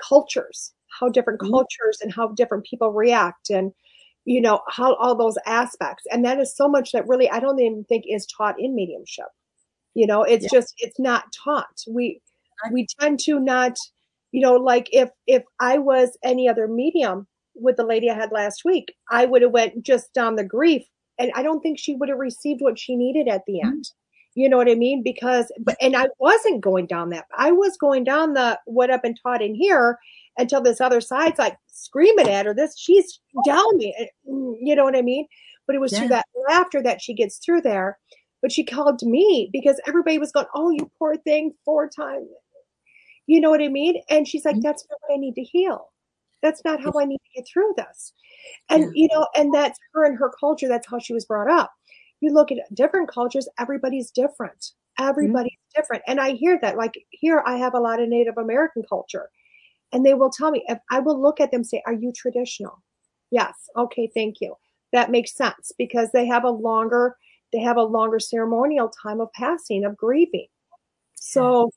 cultures, how different Mhm. cultures and how different people react and, you know, how all those aspects. And that is so much that really, I don't even think is taught in mediumship. You know, it's Yeah. just, it's not taught. We, we tend to not, you know, like if, if I was any other medium, with the lady I had last week, I would have went just down the grief, and I don't think she would have received what she needed at the end. You know what I mean? Because, but and I wasn't going down that. I was going down the what I've been taught in here until this other side's like screaming at her. This she's down me. You know what I mean? But it was Yeah. through that laughter that she gets through there. But she called me because everybody was going, "Oh, you poor thing, four times." You know what I mean? And she's like, Mhm. "That's not what I need to heal." That's not how I need to get through this. And, Yeah. you know, and that's her and her culture. That's how she was brought up. You look at different cultures, everybody's different. Everybody's different. And I hear that. Like here, I have a lot of Native American culture. And they will tell me, if I will look at them say, Are you traditional? Yes. Okay, thank you. That makes sense because they have a longer they have a longer ceremonial time of passing, of grieving. So,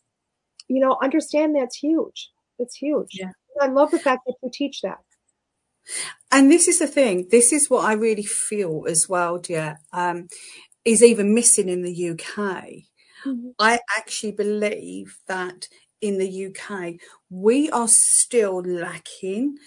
you know, understand that's huge. It's huge. Yeah. I love the fact that you teach that. And this is the thing. This is what I really feel as well, dear. Um, is even missing in the UK. Mm-hmm. I actually believe that in the UK we are still lacking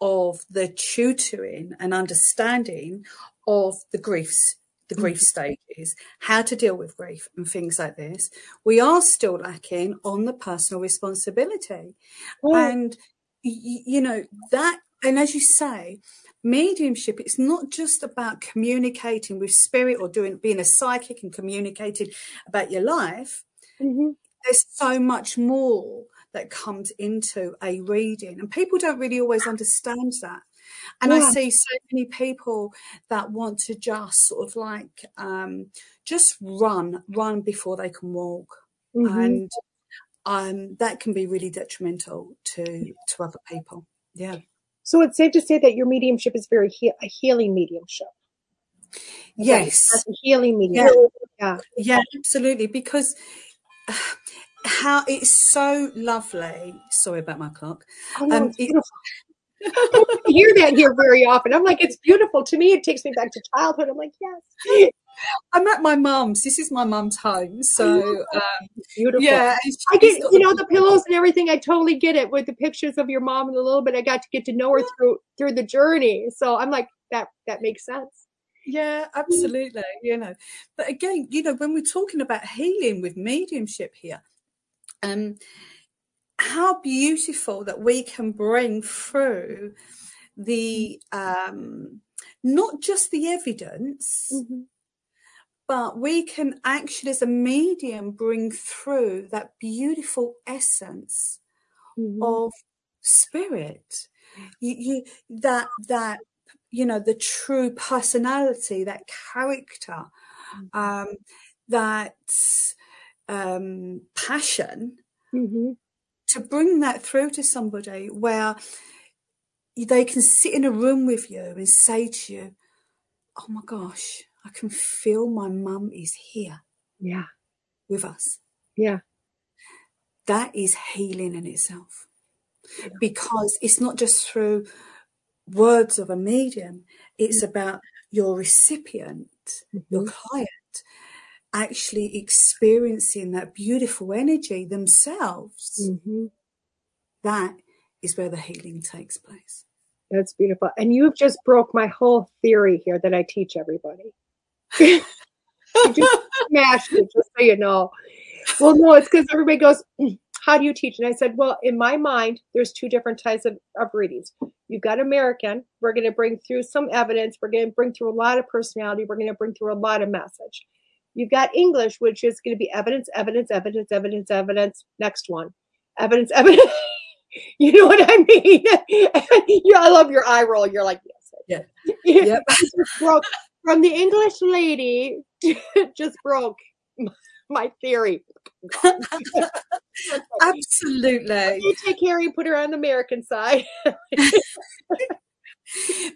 of the tutoring and understanding of the griefs the grief Mm-hmm. stages, how to deal with grief and things like this. We are still lacking on the personal responsibility. Oh, And, you know, that, and as you say, mediumship, it's not just about communicating with spirit or doing, being a psychic and communicating about your life. mhm. There's so much more that comes into a reading and people don't really always understand that. And I see so many people that want to just sort of like, um, just run, run before they can walk. Mhm. And, um, that can be really detrimental to, to other people. Yeah. So it's safe to say that your mediumship is very he- a healing mediumship. Yes. Healing medium. Yeah. Yeah, absolutely. Because <sighs> how it's so lovely. Sorry about my clock. Oh, no, Um, it- I don't <laughs> hear that here very often. I'm like, it's beautiful. To me, it takes me back to childhood. I'm like, yes, <laughs> I'm at my mum's. This is my mum's home. So um, beautiful. yeah, I get, you know, the pillows and everything. I totally get it with the pictures of your mom and a little bit. I got to get to know her through through the journey. So I'm like, that that makes sense. Yeah, absolutely. You know, but again, you know, when we're talking about healing with mediumship here, um, how beautiful that we can bring through the um, not just the evidence, Mhm. but we can actually, as a medium, bring through that beautiful essence Mhm. of spirit. You, you that that you know the true personality, that character, um, that um, passion. Mhm. To bring that through to somebody where they can sit in a room with you and say to you, "Oh my gosh, I can feel my mum is here Yeah. with us." Yeah. that is healing in itself because it's not just through words of a medium it's about your recipient your client actually experiencing that beautiful energy themselves hmm that is where the healing takes place That's beautiful. And you've just broke my whole theory here that I teach everybody. <laughs> you just smashed it, just so you know. Well, no, it's because everybody goes, "Mm, How do you teach? And I said, Well, in my mind, there's two different types of, of readings. You've got American, we're going to bring through some evidence, we're going to bring through a lot of personality, we're going to bring through a lot of message. You've got English, which is going to be evidence, evidence, evidence, evidence, evidence. Next one. Evidence, evidence. <laughs> you know what I mean? <laughs> yeah, I love your eye roll. You're like, yes. Yeah. <laughs> Yep. broke from the English lady, just broke my theory. absolutely You take Kerry, put her on the American side.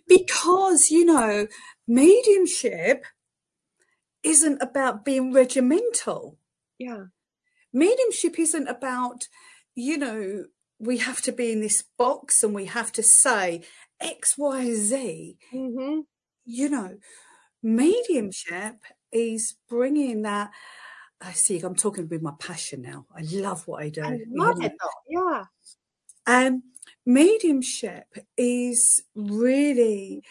because you know mediumship isn't about being regimental Yeah. mediumship isn't about, you know, we have to be in this box and we have to say X, Y, Z. hmm You know, mediumship is bringing that. I see, I'm talking with my passion now. I love what I do. I love it though. Yeah. Um, mediumship is really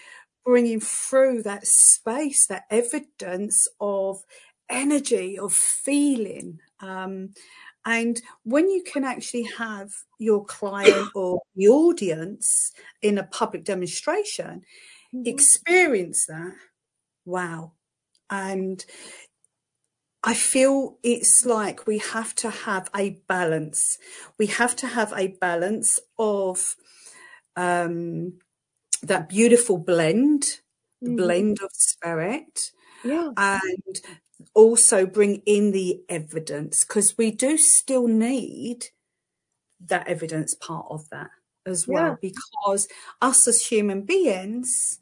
bringing through that space, that evidence of energy, of feeling. Um, and when you can actually have your client <coughs> or the audience in a public demonstration Mhm. experience that, wow. And I feel it's like we have to have a balance. We have to have a balance of um, that beautiful blend, the Mhm. blend of spirit, Yeah. and also bring in the evidence because we do still need that evidence part of that. as well Yeah. because us as human beings,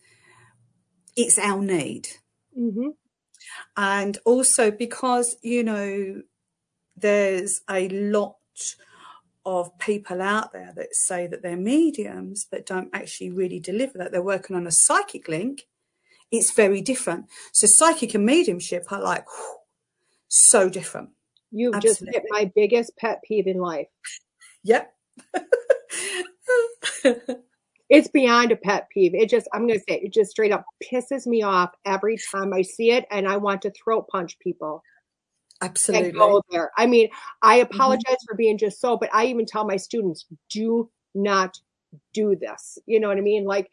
it's our need. hmm And also because, you know, there's a lot of people out there that say that they're mediums but don't actually really deliver that. They're working on a psychic link. It's very different. So psychic and mediumship are like whew, so different. You've just hit my biggest pet peeve in life. <laughs> Yep. <laughs> It's beyond a pet peeve. It just, I'm going to say, it, just straight up pisses me off every time I see it, and I want to throat punch people Absolutely. go there. I mean, I Mm-hmm. apologize for being just so, but I even tell my students, do not do this. You know what I mean? Like,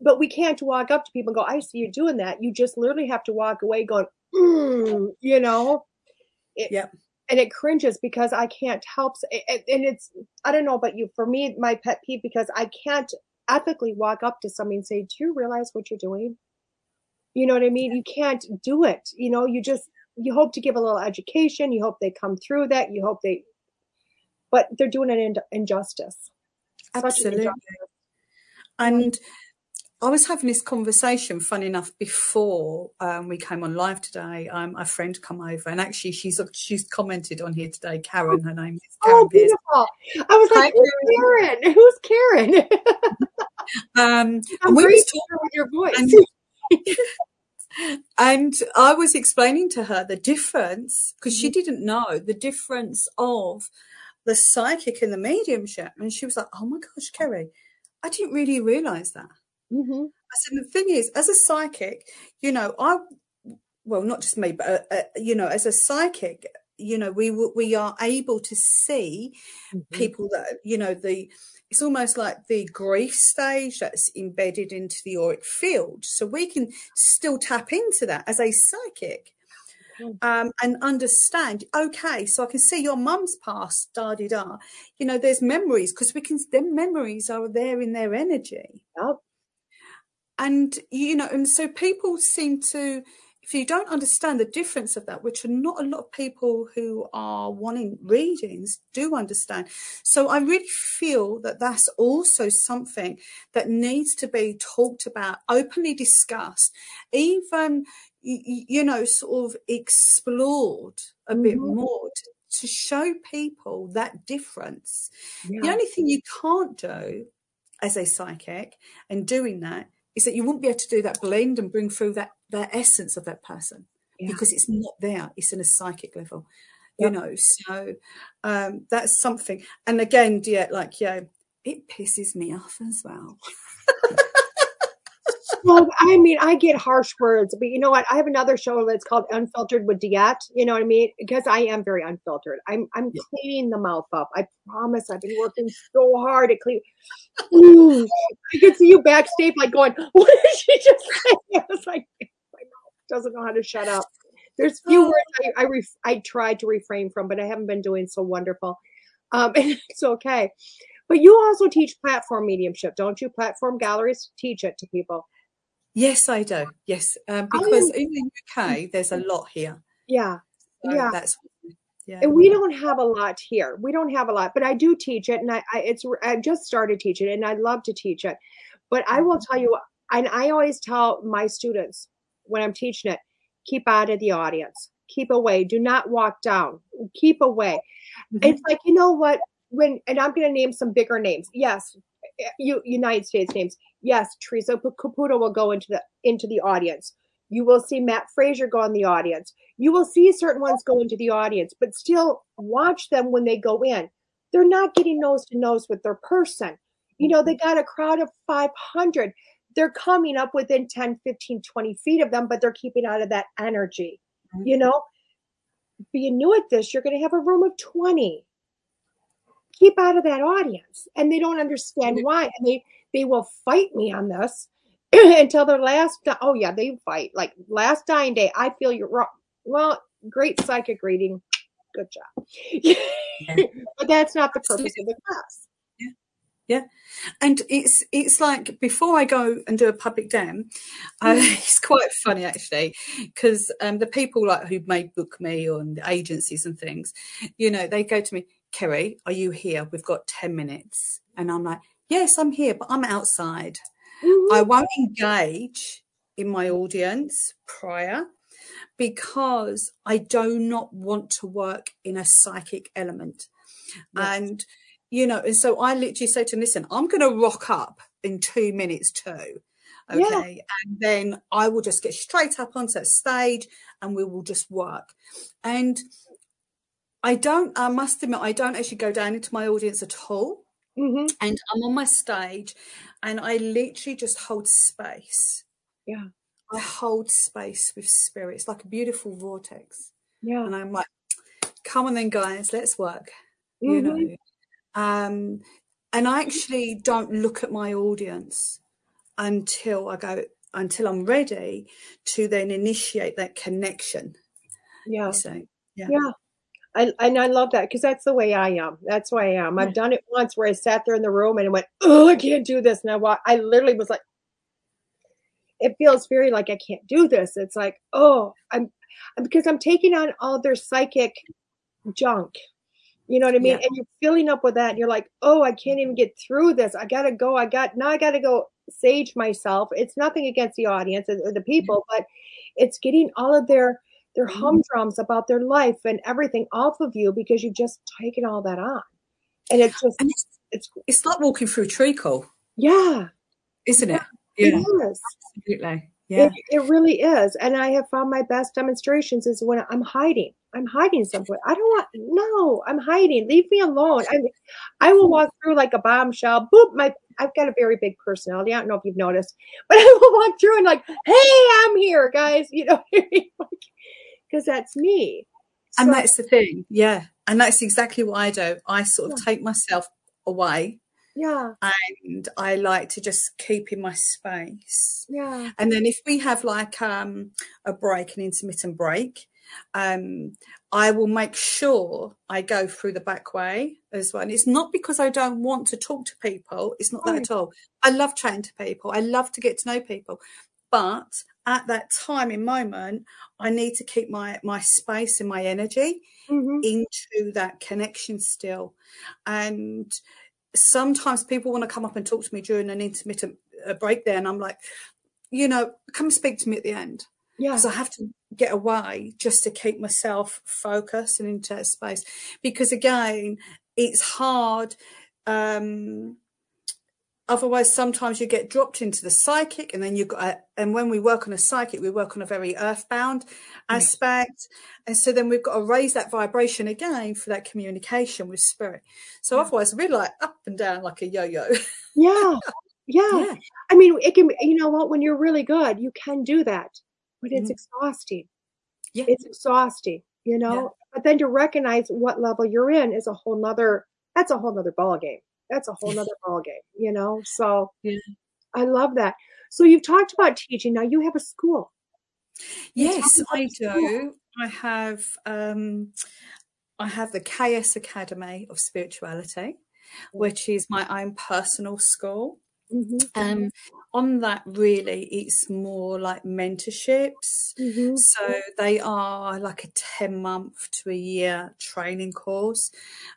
but we can't walk up to people and go, I see you doing that. You just literally have to walk away going, mm, you know? It, Yep. And it cringes because I can't help. s- a- a- And it's, I don't know about you, for me, my pet peeve, because I can't ethically walk up to somebody and say, Do you realize what you're doing? You know what I mean? You can't do it. You know, you just, you hope to give a little education. You hope they come through that. You hope they, but they're doing an in- injustice. Such an Absolutely. injustice. And I was having this conversation, fun enough, before um, we came on live today. Um, a friend come over, and actually, she's she's commented on here today. Karen, her name is Karen Oh, beautiful. I was Hi, like, Karen? Who's Karen? <laughs> Um, I'm we was talking, with your voice. and, <laughs> and I was explaining to her the difference because she didn't know the difference of the psychic and the mediumship, and she was like, "Oh my gosh, Kerry, I didn't really realize that." hmm I said, the thing is, as a psychic, you know, I, well, not just me, but, uh, uh, you know, as a psychic, you know, we we are able to see people that, you know, the, it's almost like the grief stage that's embedded into the auric field. So we can still tap into that as a psychic. Um, and understand, okay, so I can see your mum's past, da da da. You know, there's memories because we can, them memories are there in their energy Yep. and you know and so people seem to if you don't understand the difference of that which are not a lot of people who are wanting readings do understand. So i really feel that that's also something that needs to be talked about openly discussed even you know sort of explored a bit Mhm. more to, to show people that difference. The only thing you can't do as a psychic and doing that is that you won't be able to do that blend and bring through that that essence of that person Yeah. because it's not there it's in a psychic level you know so um that's something and again yeah like yeah it pisses me off as well <laughs> Well, I mean, I get harsh words, but you know what? I have another show that's called Unfiltered with DeEtte. You know what I mean? Because I am very unfiltered. I'm I'm Yeah. cleaning the mouth up. I promise. I've been working so hard at clean. Ooh, I could see you backstage, like going, <laughs> "What did she just say?" I was like, "My mouth doesn't know how to shut up." There's few Oh. words I I, ref- I tried to refrain from, but I haven't been doing so wonderful. Um, <laughs> and it's okay. But you also teach platform mediumship, don't you? Platform galleries teach it to people. yes i do yes um, I because in the uk there's a lot here Yeah. so Yeah. that's yeah And we don't have a lot here. We don't have a lot, but I do teach it, and I, I it's I just started teaching it, and I love to teach it. But I will tell you, and I always tell my students when I'm teaching it, keep out of the audience, keep away, do not walk down, keep away. Mhm. It's like you know what when, and I'm going to name some bigger names. Yes, you United States names. Yes, Teresa Caputo will go into the into the audience. You will see Matt Fraser go in the audience. You will see certain ones go into the audience, but still watch them when they go in. They're not getting nose to nose with their person. You know, they got a crowd of 500. They're coming up within 10, 15, 20 feet of them, but they're keeping out of that energy. You know, being new at this, you're going to have a room of 20. Keep out of that audience. And they don't understand why. And they, they will fight me on this <clears throat> until their last, oh yeah, they fight. Like last dying day, I feel you're wrong. Well, great psychic reading. Good job. <laughs> but that's not the purpose of the class. And it's it's like before I go and do a public dam, uh, <laughs> it's quite funny actually because um, the people like who may book me on the agencies and things, you know, they go to me, Kerry, are you here? We've got ten minutes, and I'm like, yes, I'm here, but I'm outside. Mhm. I won't engage in my audience prior because I do not want to work in a psychic element. Yes. And, you know, and so I literally say to them, listen, I'm going to rock up in two minutes too. Yeah. Okay. And then I will just get straight up onto that stage and we will just work. And I don't, I must admit, I don't actually go down into my audience at all. Mhm. And I'm on my stage and I literally just hold space. Yeah. I hold space with spirit. It's like a beautiful vortex. Yeah. And I'm like, come on then, guys, let's work. You Mhm. know. Um, and I actually don't look at my audience until I go until I'm ready to then initiate that connection. Yeah. See. Yeah. Yeah. I, and I love that because that's the way I am. That's why I am. I've done it once where I sat there in the room and I went, oh, I can't do this. And I, I literally was like, it feels very like I can't do this. It's like, oh, I'm because I'm taking on all their psychic junk. You know what I mean? Yeah. And you're filling up with that. And you're like, oh, I can't even get through this. I gotta go. I got now. I gotta go sage myself. It's nothing against the audience or the people, but it's getting all of their their humdrums about their life and everything off of you because you've just taken all that on. And it's just, And it's it's it's like walking through treacle, yeah, isn't it? it Yeah, is. absolutely. Yeah. It, it really is. And I have found my best demonstrations is when I'm hiding. I'm hiding somewhere. I don't want, no, I'm hiding. Leave me alone. I, I will walk through like a bombshell. Boop. My, I've got a very big personality. I don't know if you've noticed, <laughs> but I will walk through and like, hey, I'm here, guys. You know, <laughs> because that's me. And So- that's the thing. Yeah. And that's exactly what I do. I sort of take myself away yeah, and I like to just keep in my space. yeah, And then if we have like um, a break, an intermittent break, um, I will make sure I go through the back way as well. And it's not because I don't want to talk to people. It's not that at all. I love chatting to people. I love to get to know people. But at that time in moment, I need to keep my, my space and my energy hmm into that connection still. And sometimes people want to come up and talk to me during an intermittent uh, break there. And I'm like, you know, come speak to me at the end yeah, because I have to get away just to keep myself focused and into that space. Because again, it's hard. Um, otherwise, sometimes you get dropped into the psychic, and then you've got. A, and when we work on a psychic, we work on a very earthbound aspect, and so then we've got to raise that vibration again for that communication with spirit. So Yeah. otherwise, we're like up and down like a yo-yo. yeah, yeah. <laughs> yeah, I mean, it can. You know what? When you're really good, you can do that, but it's Mhm. exhausting. Yeah. It's exhausting. You know. But then to recognize what level you're in is a whole nother. That's a whole nother ball game. That's a whole <laughs> nother ball game. You know. So. Yeah. I love that. So you've talked about teaching. Now you have a school. You Yes, I do. I have um, I have the KS Academy of Spirituality, which is my own personal school. Mhm, Um, on that, really, it's more like mentorships. mhm, So they are like a 10 month to a year training course.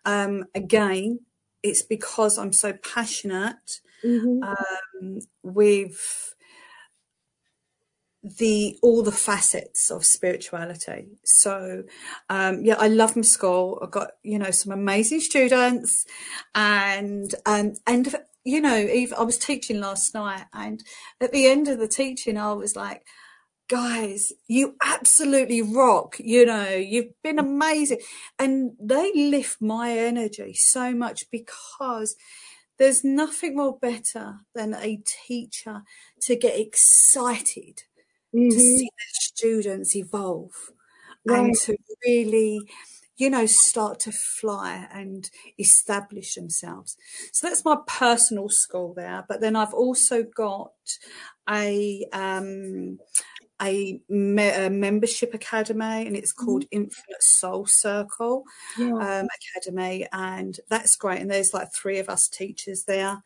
Um, again, it's because I'm so passionate mhm. um, with the all the facets of spirituality. So um, yeah, I love my school. I've got you know some amazing students, and and and you know even I was teaching last night, and at the end of the teaching, I was like. Guys, you absolutely rock. You know, you've been amazing. And they lift my energy so much because there's nothing more better than a teacher to get excited to Mhm. see their students evolve Right. and to really you know start to fly and establish themselves. So that's my personal school there but then i've also got a um a, me- a membership academy and it's called infinite soul circle Yeah. um, academy and that's great and there's like three of us teachers there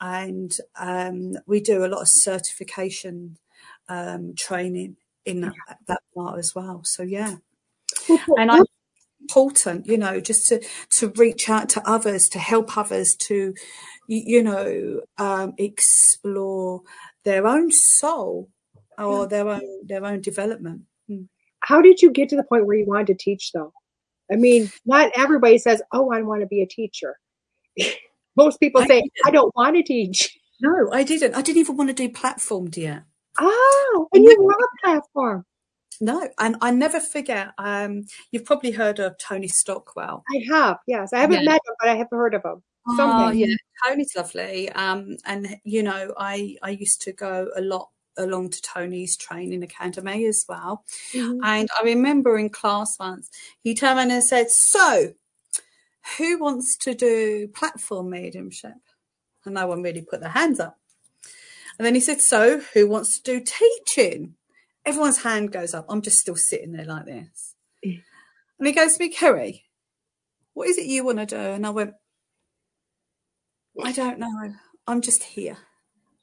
and um, we do a lot of certification um, training in that, that part as well so yeah. Well, and I, important, you know, just to to reach out to others, to help others, to you know, um, explore their own soul or their own their own development. Mm. How did you get to the point where you wanted to teach, though? I mean, not everybody says, "Oh, I want to be a teacher." <laughs> Most people say, I, "I don't want to teach." No, I didn't. I didn't even want to do platform, dear. Oh, and you love platform. No, and I never forget. Um, you've probably heard of Tony Stockwell. I have, yes. I haven't yeah. met him, but I have heard of him. Oh, yeah, Tony's lovely. Um, and you know, I I used to go a lot along to Tony's training academy as well. Mm-hmm. And I remember in class once, he turned around and said, "So, who wants to do platform mediumship?" And no one really put their hands up. And then he said, "So, who wants to do teaching?" Everyone's hand goes up. I'm just still sitting there like this. And he goes to me, Kerry, what is it you want to do? And I went, I don't know. I'm just here.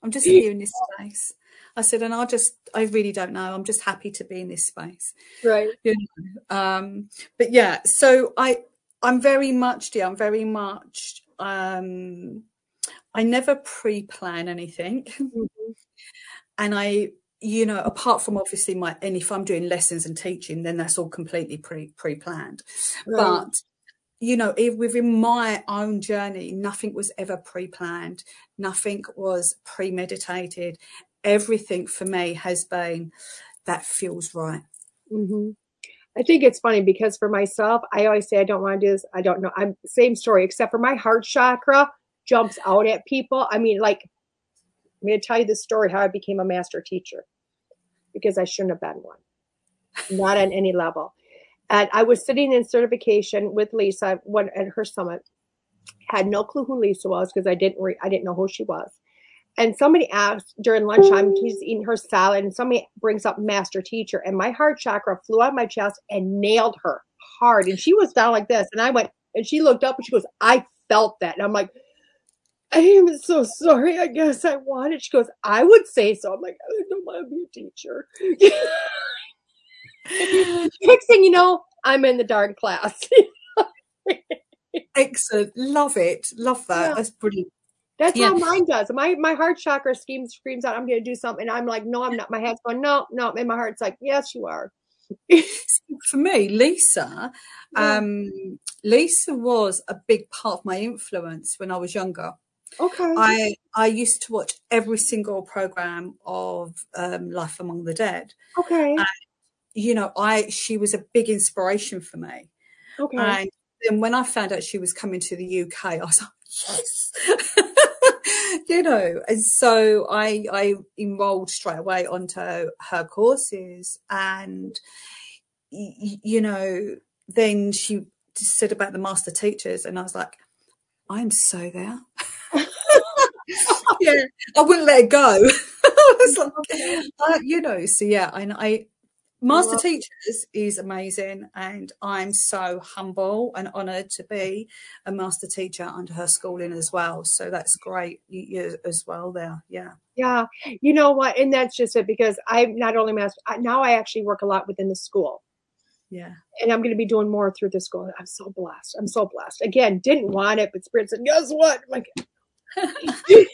I'm just here in this space. I said, and I just, I really don't know. I'm just happy to be in this space. Right. You know? um, but yeah, so I, I'm very much, yeah, I'm very much, um, I never pre-plan anything. Mm-hmm. And I you know, apart from obviously my, and if I'm doing lessons and teaching, then that's all completely pre pre planned. Right. But you know, within my own journey, nothing was ever pre planned, nothing was premeditated. Everything for me has been that feels right. Mm-hmm. I think it's funny because for myself, I always say I don't want to do this. I don't know. I'm same story, except for my heart chakra jumps out at people. I mean, like I'm going to tell you the story how I became a master teacher because I shouldn't have been one, not on any level. And I was sitting in certification with Lisa when, at her summit. Had no clue who Lisa was because I didn't re- I didn't know who she was. And somebody asked during lunchtime, she's eating her salad, and somebody brings up master teacher, and my heart chakra flew out of my chest and nailed her hard. And she was down like this, and I went, and she looked up and she goes, "I felt that," and I'm like, I am so sorry. I guess I wanted. She goes, I would say so. I'm like, I don't want to be a teacher. <laughs> Next thing you know, I'm in the dark class. Excellent. Love it. Love that. Yeah. That's brilliant. That's yeah. how mine does. My my heart chakra screams screams out, I'm gonna do something. I'm like, no, I'm not. My head's going, no, no. And my heart's like, yes, you are. <laughs> For me, Lisa, yeah. um, Lisa was a big part of my influence when I was younger. Okay. I I used to watch every single program of um, Life Among the Dead. Okay. And, you know, I she was a big inspiration for me. Okay. And then when I found out she was coming to the UK, I was like, yes. <laughs> you know, and so I I enrolled straight away onto her courses, and you know, then she said about the master teachers, and I was like, I'm so there. <laughs> yeah, I wouldn't let it go. <laughs> like, uh, you know, so yeah, and I Master well, Teachers is amazing, and I'm so humble and honoured to be a master teacher under her schooling as well. So that's great you, you, as well. There, yeah, yeah. You know what? And that's just it because I'm not only master now. I actually work a lot within the school. Yeah. And I'm going to be doing more through the school. I'm so blessed. I'm so blessed. Again, didn't want it, but Spirit said, guess what? I'm like, <laughs>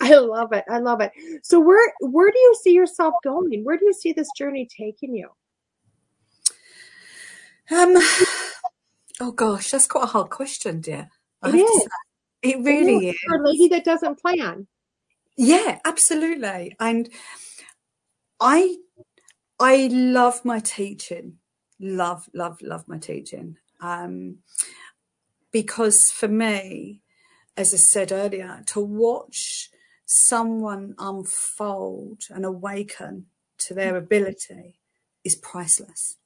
I love it. I love it. So where where do you see yourself going? Where do you see this journey taking you? Um oh gosh, that's quite a hard question, dear. I it is. It really is. For a lady that doesn't plan. Yeah, absolutely. And I I love my teaching. Love, love, love my teaching. Um because for me, as I said earlier, to watch someone unfold and awaken to their mm. ability is priceless.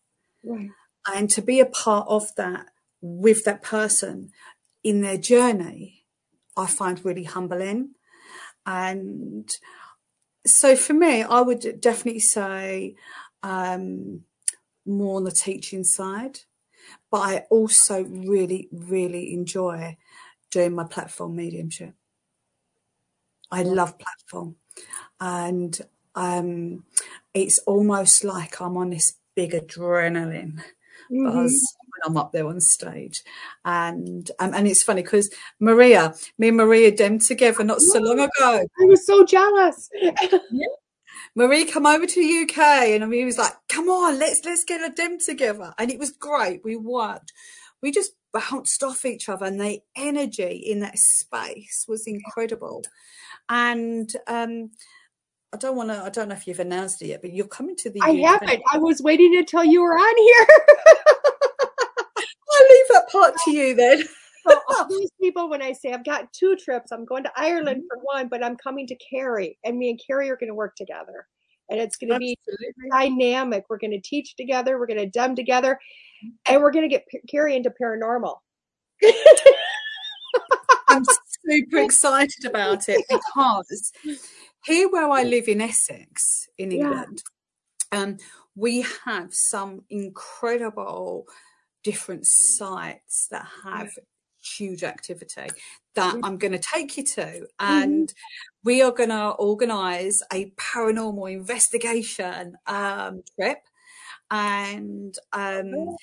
Right. And to be a part of that with that person in their journey, I find really humbling. And so for me, I would definitely say um, more on the teaching side. But I also really, really enjoy doing my platform mediumship. I love platform, and um, it's almost like I'm on this big adrenaline mm-hmm. buzz when I'm up there on stage. And um, and it's funny because Maria, me and Maria dem together not so long ago. I was so jealous. <laughs> Marie come over to the UK and Marie was like, come on, let's let's get a dem together. And it was great. We worked. We just bounced off each other and the energy in that space was incredible. And um I don't want to. I don't know if you've announced it yet, but you're coming to the. I haven't. I was waiting until you were on here. <laughs> I'll leave that part to you then. <laughs> so all these people, when I say I've got two trips, I'm going to Ireland for one, but I'm coming to Kerry, and me and Kerry are going to work together, and it's going to be dynamic. We're going to teach together. We're going to dem together, and we're going to get Kerry into paranormal. <laughs> I'm super excited about it because here where I live in Essex, in Yeah. England, um, we have some incredible different sites that have huge activity that Mm. I'm going to take you to. And we are going to organize a paranormal investigation um, trip. And um,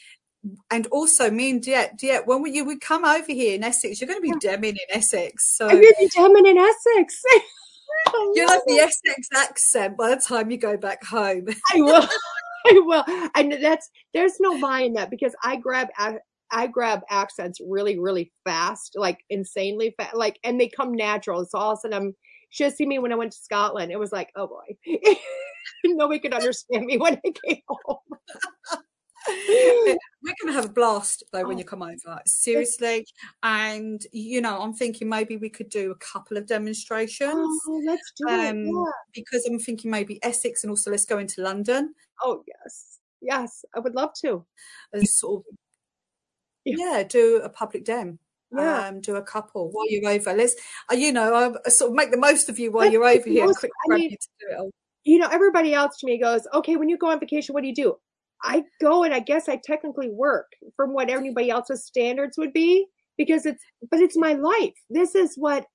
and also me and DeEtte, DeEtte, when we, you would come over here in Essex, you're going to be demming in Essex. So I'm going to be jamming in Essex. <laughs> You'll have the. Essex accent by the time you go back home. I will. <laughs> <laughs> I will. And that's there's no buying that because I grab I grab accents really, really fast, like insanely fast, like, and they come natural. So all of a sudden, I'm. Should have seen me when I went to Scotland. It was like, oh boy, <laughs> nobody could understand me when I came home. We're going to have a blast though when Oh. you come over, seriously. And you know, I'm thinking maybe we could do a couple of demonstrations Oh, let's do it. um, Yeah. because I'm thinking maybe Essex and also let's go into London Oh yes, yes, I would love to. and sort of Yeah. do a public dem. Yeah. Um, do a couple while you're over. Let's, uh, you know, uh, sort of make the most of you while Let's you're over here. most- Quick I mean, you to do it you know, everybody else to me goes, okay, when you go on vacation, what do you do? I go and I guess I technically work from what anybody else's standards would be because it's, but it's my life. This is what,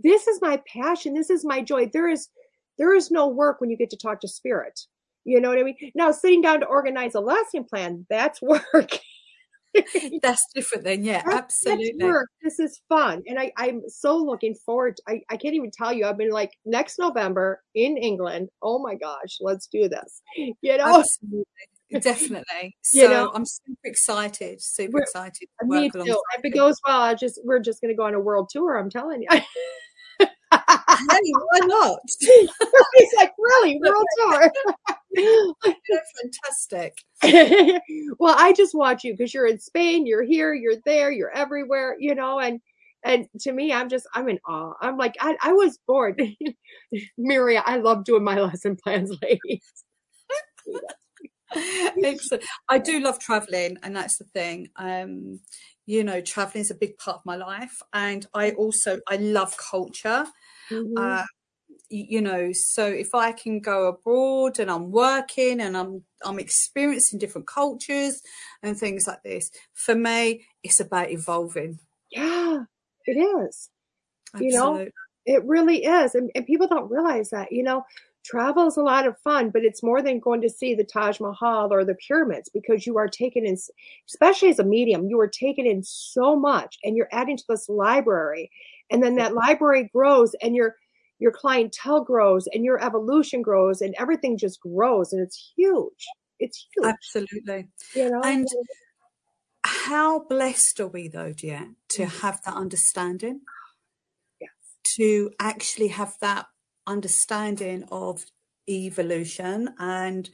this is my passion. This is my joy. There is, there is no work when you get to talk to spirit. You know what I mean? Now, sitting down to organize a lesson plan, that's <laughs> work. <laughs> That's different then. Yeah, That's- absolutely. That's work. This is fun. And I, I'm so looking forward. To, I, I can't even tell you. I've been like, next November in England. Oh my gosh, let's do this. You know? Absolutely. Definitely. <laughs> So You know? I'm super excited, super excited to Me too. If it goes well, I just we're just gonna go on a world tour. I'm telling you. <laughs> Hey, why not? <laughs> He's like, really, world tour? Fantastic. <laughs> well, I just watch you because you're in Spain, you're here, you're there, you're everywhere, you know, and and to me, I'm just I'm in awe. I'm like, I, I was bored. <laughs> Miria, I love doing my lesson plans, ladies. Excellent. I do love traveling, and that's the thing. Um, you know, traveling is a big part of my life, and I also I love culture. Mhm. Uh, you know, so if I can go abroad and I'm working and I'm I'm experiencing different cultures and things like this, for me, it's about evolving. yeah, it is. You know, It really is. And, and people don't realize that, you know, travel is a lot of fun, but it's more than going to see the Taj Mahal or the pyramids because you are taken in, especially as a medium, you are taken in so much and you're adding to this library. And then that library grows and your, your clientele grows and your evolution grows and everything just grows and it's huge. It's huge, Absolutely. you know? And how blessed are we though, dear, to Mm. have that understanding? Yes. To actually have that understanding of evolution and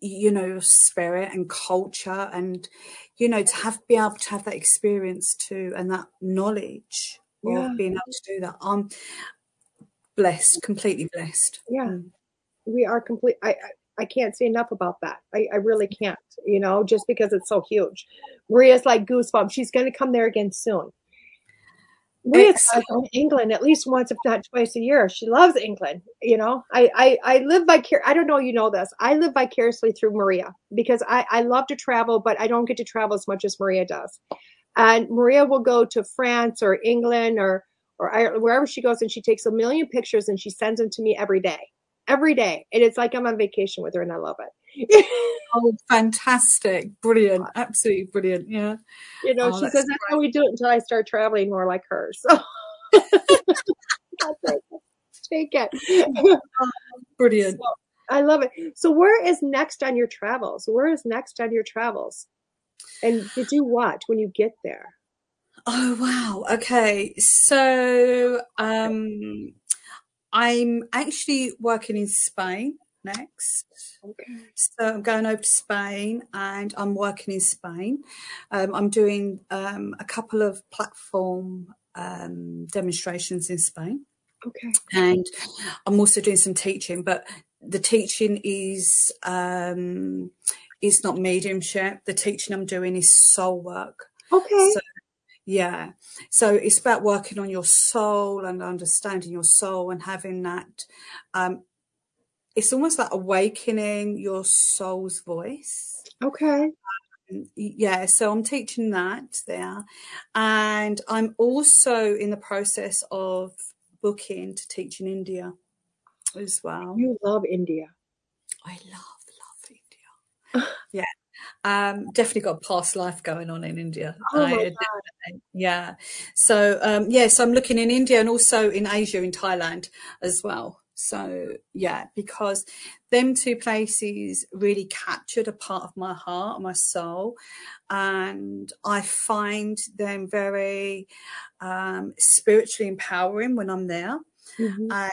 you know spirit and culture and you know to have be able to have that experience too and that knowledge Yeah. of being able to do that i'm blessed completely blessed Yeah. Mm. we are complete. I, I I can't say enough about that. I, I really can't. You know, just because it's so huge. Maria's like goosebumps. She's going to come there again soon. Maria's Excellent. going England at least once, if not twice a year. She loves England. You know, I I, I live vicar. I don't know. You know this. I live vicariously through Maria because I I love to travel, but I don't get to travel as much as Maria does. And Maria will go to France or England or or Ireland, wherever she goes, and she takes a million pictures and she sends them to me every day every day. And it's like I'm on vacation with her and I love it. <laughs> oh, fantastic. Brilliant. Absolutely brilliant. Yeah. You know, Oh, she says that's how we do it until I start traveling more like her. So <laughs> <laughs> take it. Take it. Brilliant. So, I love it. So where is next on your travels? Where is next on your travels? And to do what when you get there? Oh wow. Okay. So um I'm actually working in Spain next. Okay. So I'm going over to Spain and I'm working in Spain. Um, I'm doing um, a couple of platform um, demonstrations in Spain Okay. and I'm also doing some teaching, but the teaching is um, is not mediumship. The teaching I'm doing is soul work. Okay. So yeah. So it's about working on your soul and understanding your soul and having that. Um, it's almost like awakening your soul's voice. okay. Yeah. So I'm teaching that there. And I'm also in the process of booking to teach in India as well. You love India. I love. <laughs> yeah. Um, definitely got past life going on in India. Oh I- yeah. So um, yes, I'm looking in India and also in Asia, in Thailand as well. So yeah, because them two places really captured a part of my heart, my soul, and I find them very um, spiritually empowering when I'm there Mhm. and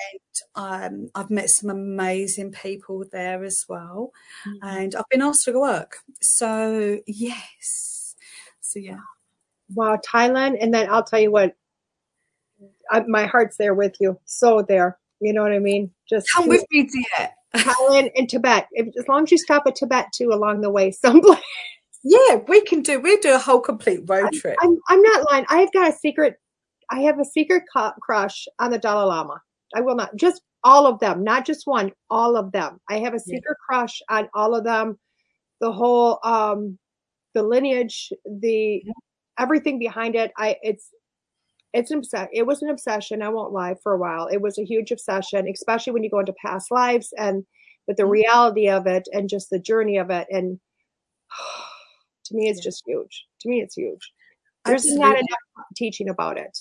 um, I've met some amazing people there as well. Mhm. And I've been asked to go work. So, yes. So, yeah. Wow, Thailand, and then I'll tell you what, I, my heart's there with you. So there. You know what I mean? Just Come with me, dear. Thailand and Tibet. If, as long as you stop at Tibet too along the way, <laughs> someplace. Yeah, we can do, we'll do a whole complete road trip. I'm, I'm not lying. I've got a secret. I have a secret crush on the Dalai Lama. I will not just all of them, not just one, all of them. I have a Yeah. secret crush on all of them. The whole, um, the lineage, the everything behind it. I it's it's an obsession. It was an obsession. I won't lie. For a while, it was a huge obsession, especially when you go into past lives and but the Mhm. reality of it and just the journey of it. And <sighs> to me, it's Yeah. just huge. To me, it's huge. There's not enough teaching about it.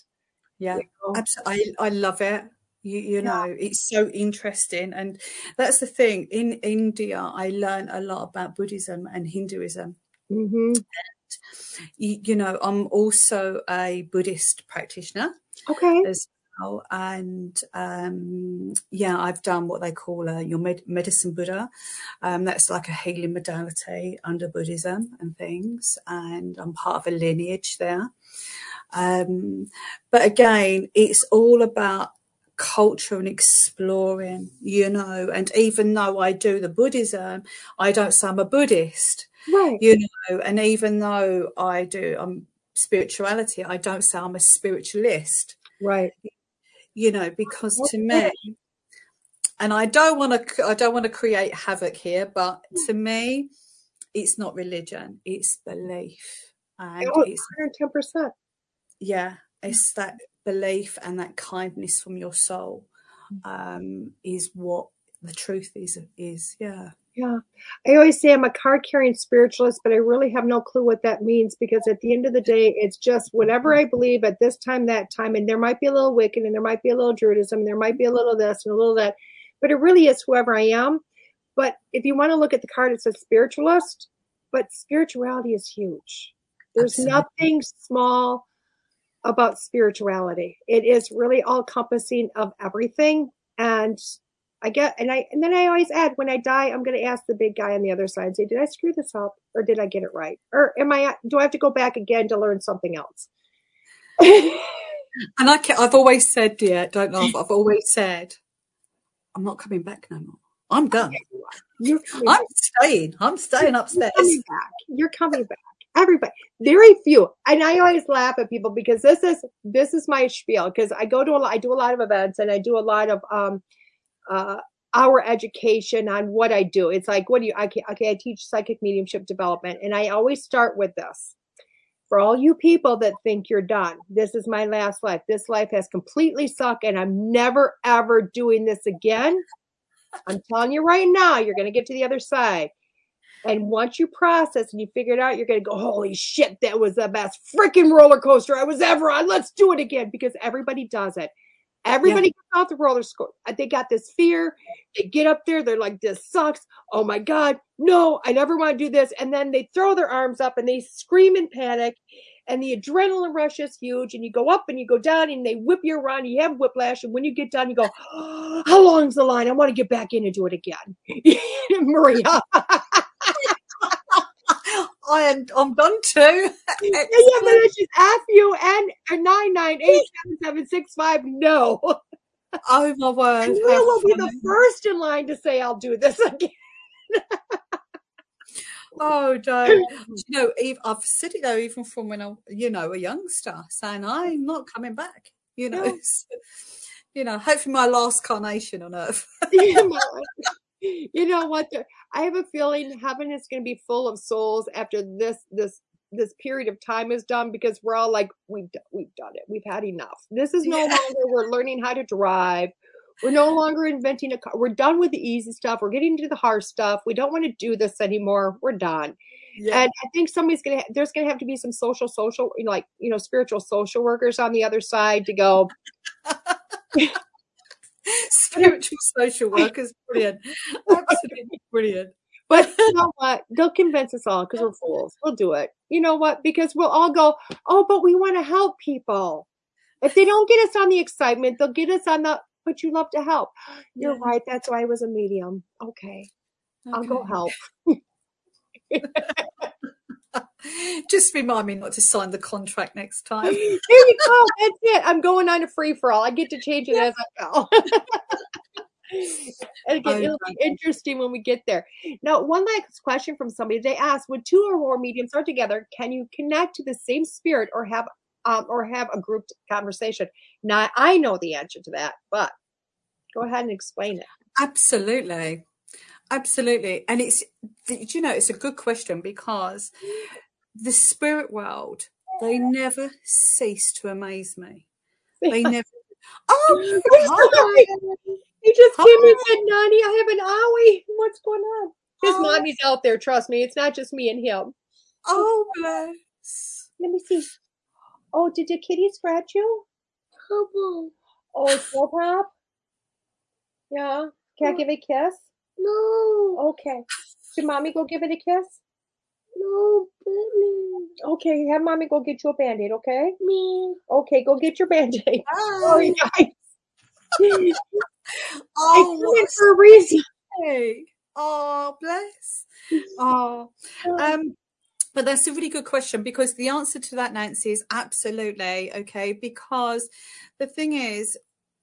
Yeah. Absolutely. I, I love it. You, you Yeah. know, it's so interesting. And that's the thing. In India, I learned a lot about Buddhism and Hinduism. hmm You, you know, I'm also a Buddhist practitioner. Okay. as well. And um, yeah, I've done what they call a, your med- medicine Buddha. Um, that's like a healing modality under Buddhism and things. And I'm part of a lineage there. Um, but again, it's all about culture and exploring, you know. And even though I do the Buddhism, I don't say I'm a Buddhist Right. you know and even though i do um spirituality i don't say i'm a spiritualist Right. you know because to me and i don't want to i don't want to create havoc here but to me it's not religion it's belief and Oh, it's 110%. Yeah it's that belief and that kindness from your soul um is what the truth is is yeah Yeah. I always say I'm a card carrying spiritualist, but I really have no clue what that means because at the end of the day, it's just whatever I believe at this time, that time. And there might be a little Wiccan and there might be a little Druidism, and there might be a little this and a little that, but it really is whoever I am. But if you want to look at the card, it says spiritualist, but spirituality is huge. There's Absolutely. nothing small about spirituality. It is really all encompassing of everything. And I get, and I, and then I always add, when I die, I'm going to ask the big guy on the other side, say, did I screw this up or did I get it right? Or am I, do I have to go back again to learn something else? <laughs> And I can, I've always said, yeah, don't laugh. I've always said, I'm not coming back no more. I'm done. You're I'm staying. I'm staying You're upstairs. coming back. You're coming back. Everybody, very few. And I always laugh at people because this is this is my spiel. Because I go to a lot, I do a lot of events and I do a lot of um uh our education on what I do. It's like, what do you? Okay, okay. I teach psychic mediumship development, and I always start with this. For all you people that think you're done, this is my last life. This life has completely sucked, and I'm never ever doing this again. I'm telling you right now, you're going to get to the other side. And once you process and you figure it out, you're going to go, holy shit, that was the best freaking roller coaster I was ever on. Let's do it again because everybody does it. Everybody gets off the roller coaster. Uh, they got this fear. They get up there. They're like, this sucks. Oh my God. No, I never want to do this. And then they throw their arms up and they scream in panic. And the adrenaline rush is huge. And you go up and you go down and they whip you around. You have whiplash. And when you get done, you go, oh, how long's the line? I want to get back in and do it again. <laughs> Maria. <laughs> I am I'm done too. yeah, yeah, but it's just F U N nine nine eight seven seven six five. No. Oh my word! You will be the first in line to say I'll do this <laughs> again. oh, don't. <laughs> you know, Eve I've said it though, even from when I, you know, a youngster, saying I'm not coming back. You know, no. <laughs> you know, hopefully my last carnation on earth. You know what? I have a feeling heaven is going to be full of souls after this this this period of time is done because we're all like we've we've done it. We've had enough. This is no yeah. longer we're learning how to drive. We're no longer inventing a car. We're done with the easy stuff. We're getting to the hard stuff. We don't want to do this anymore. We're done. Yeah. And I think somebody's gonna. There's gonna have to be some social, social, like you know, spiritual social workers on the other side to go. <laughs> <laughs> spiritual social workers, brilliant, absolutely brilliant. But you know what? They'll convince us all because we're fools. We'll do it. You know what? Because we'll all go, oh, but we want to help people. If they don't get us on the excitement, they'll get us on the, but you love to help. <gasps> You're yeah. right. That's why I was a medium. Okay. okay. I'll go help. <laughs> <laughs> Just remind me not to sign the contract next time. <laughs> There you go. That's it. I'm going on a free for all. I get to change it as I go. <laughs> and again, it'll be interesting when we get there. Now, one last question from somebody. They asked, "When two or more mediums are together, can you connect to the same spirit or have um, or have a group conversation?" Now, I know the answer to that, but go ahead and explain it. Absolutely. Absolutely. And it's, you know, it's a good question because the spirit world, they never cease to amaze me. <laughs> They never. Oh, <laughs> hi. he just hi. came and said, Nani, I have an owie. What's going on? His oh. mommy's out there. Trust me. It's not just me and him. Oh, oh. bless. Let me see. Oh, did your kitty scratch you? Oh, Toe Pop? Yeah. Can I oh. give it a kiss? No. Okay. Should mommy go give it a kiss? No. Okay, have mommy go get you a band-aid, okay? Me. Okay, go get your band-aid. Sorry, guys. <laughs> oh, I for a reason. Oh, bless. <laughs> Oh, um, but that's a really good question because the answer to that, Nancy, is absolutely okay. Because the thing is,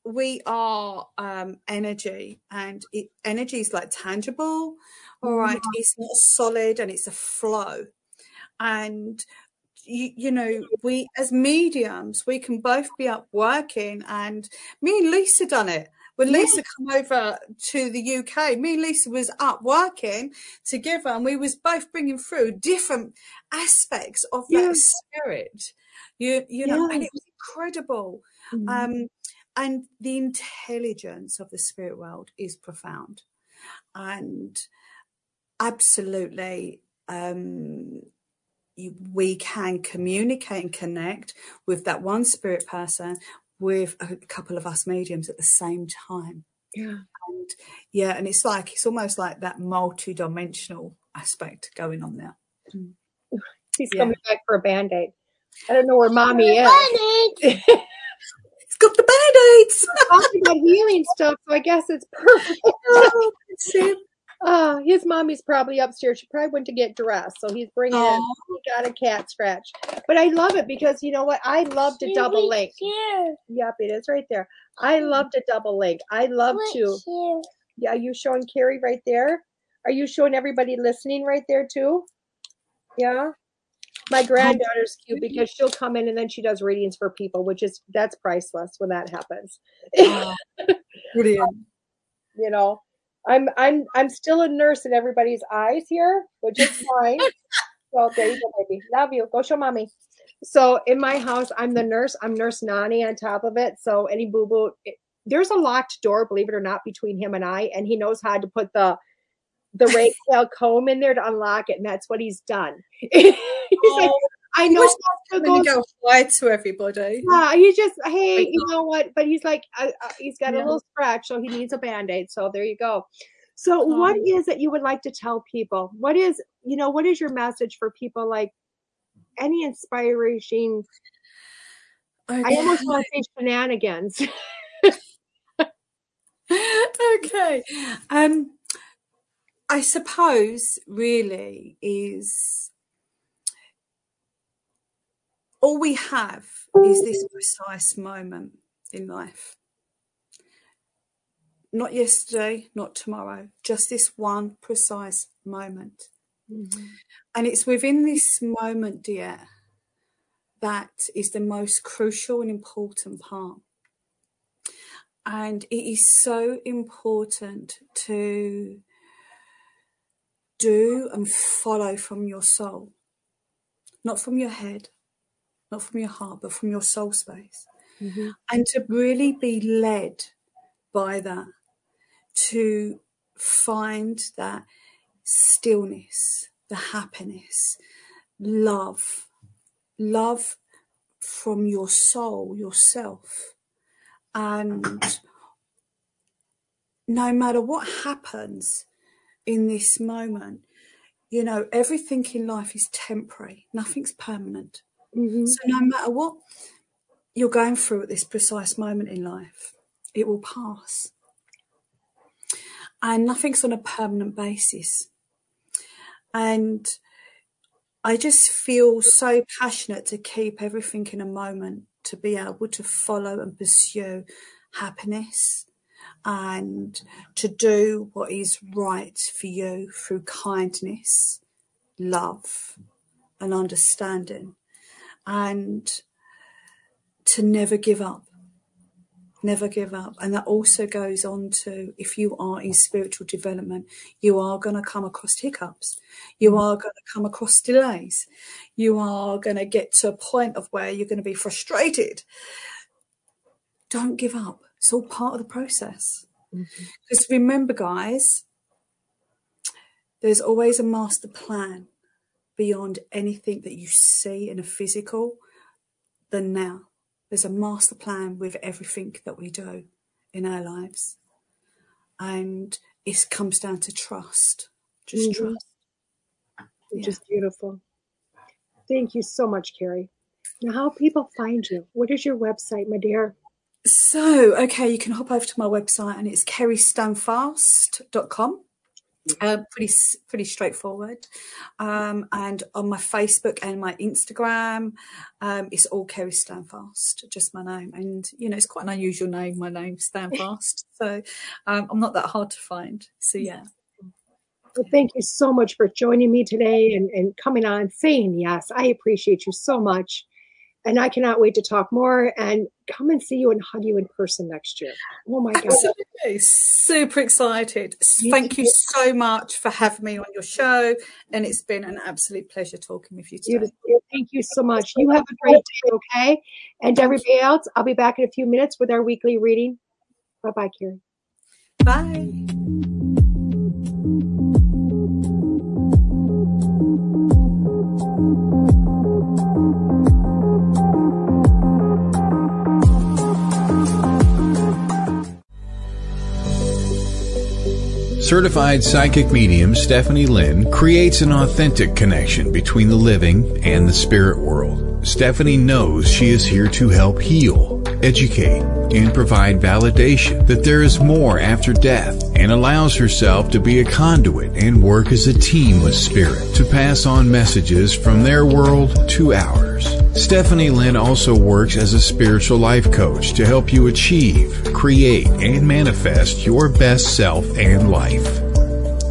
we are um, energy and it, energy is like tangible. All right mm-hmm. it's not solid and it's a flow. And you, you, know we as mediums we can both be up working and me and lisa done it. When lisa come over to the uk me and lisa was up working together and we was both bringing through different aspects of that spirit. You you know and it was incredible. Mm-hmm. um and the intelligence of the spirit world is profound. And absolutely um, we can communicate and connect with that one spirit person with a couple of us mediums at the same time. Yeah. And yeah and it's like it's almost like that multi-dimensional aspect going on there. Mm. he's yeah. coming back for a band-aid. I don't know where mommy is <laughs> got the band-aids. <laughs> talking about healing stuff, so I guess it's perfect. oh, uh, his mommy's probably upstairs. She probably went to get dressed, so he's bringing. Oh. He got a cat scratch, but I love it because you know what? I love to double link. Here. Yep, it is right there. I love to double link. I love to. Here. Yeah, you showing Kerry right there? Are you showing everybody listening right there too? Yeah. My granddaughter's cute because she'll come in and then she does readings for people, which is that's priceless when that happens. Oh, <laughs> brilliant. you know, I'm I'm I'm still a nurse in everybody's eyes here, which is fine. <laughs> so there you go, baby. Love you. Go show mommy. So in my house, I'm the nurse. I'm Nurse Nani on top of it. So any boo boo, there's a locked door, believe it or not, between him and I, and he knows how to put the the Ray Tail comb in there to unlock it, and that's what he's done. <laughs> he's oh, like, I know I'm going to go fly to everybody. Yeah, he just hey, you know what? But he's like, uh, uh, he's got yeah. a little scratch, so he needs a band aid. So there you go. So, um, what is it you would like to tell people? What is you know what is your message for people? Like any inspiration? Okay. I almost want to say shenanigans. <laughs> <laughs> okay. Um, I suppose really is all we have is this precise moment in life. Not yesterday, not tomorrow, just this one precise moment. Mm-hmm. And it's within this moment, dear, that is the most crucial and important part. And it is so important to do and follow from your soul, not from your head, not from your heart, but from your soul space. Mm-hmm. And to really be led by that, to find that stillness, the happiness, love, love from your soul, yourself. And no matter what happens in this moment, you know, everything in life is temporary, nothing's permanent. Mm-hmm. So no matter what you're going through at this precise moment in life, it will pass. And nothing's on a permanent basis. And I just feel so passionate to keep everything in a moment, to be able to follow and pursue happiness and to do what is right for you through kindness, love, and understanding and to never give up. Never give up. And that also goes on to if you are in spiritual development, you are going to come across hiccups. You are going to come across delays. You are going to get to a point of where you're going to be frustrated. Don't give up. It's all part of the process. Because mm-hmm. remember, guys, there's always a master plan beyond anything that you see in a physical than now. There's a master plan with everything that we do in our lives. And it comes down to trust. Just mm-hmm. trust. Which yeah. is beautiful. Thank you so much, Kerry. Now, how people find you? What is your website, my dear? So, okay, you can hop over to my website and it's kerrystandfast.com. Uh, pretty pretty straightforward. Um, and on my Facebook and my Instagram, um, it's all Kerry Standfast, just my name. And you know, it's quite an unusual name. My name Standfast, <laughs> so um, I'm not that hard to find. So yeah. Well, thank you so much for joining me today and, and coming on, saying yes. I appreciate you so much. And I cannot wait to talk more and come and see you and hug you in person next year. Oh my God. Absolutely. Super excited. You Thank too. you so much for having me on your show. And it's been an absolute pleasure talking with you today. Thank you so much. You have a great day, okay? And everybody else, I'll be back in a few minutes with our weekly reading. Bye bye, Karen. Bye. Certified psychic medium Stephanie Lynn creates an authentic connection between the living and the spirit world. Stephanie knows she is here to help heal, educate, and provide validation that there is more after death and allows herself to be a conduit and work as a team with spirit to pass on messages from their world to ours. Stephanie Lynn also works as a spiritual life coach to help you achieve, create, and manifest your best self and life.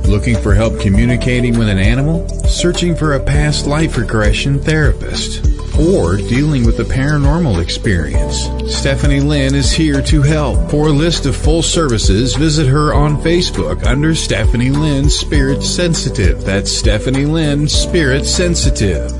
Looking for help communicating with an animal? Searching for a past life regression therapist? Or dealing with a paranormal experience? Stephanie Lynn is here to help. For a list of full services, visit her on Facebook under Stephanie Lynn Spirit Sensitive. That's Stephanie Lynn Spirit Sensitive.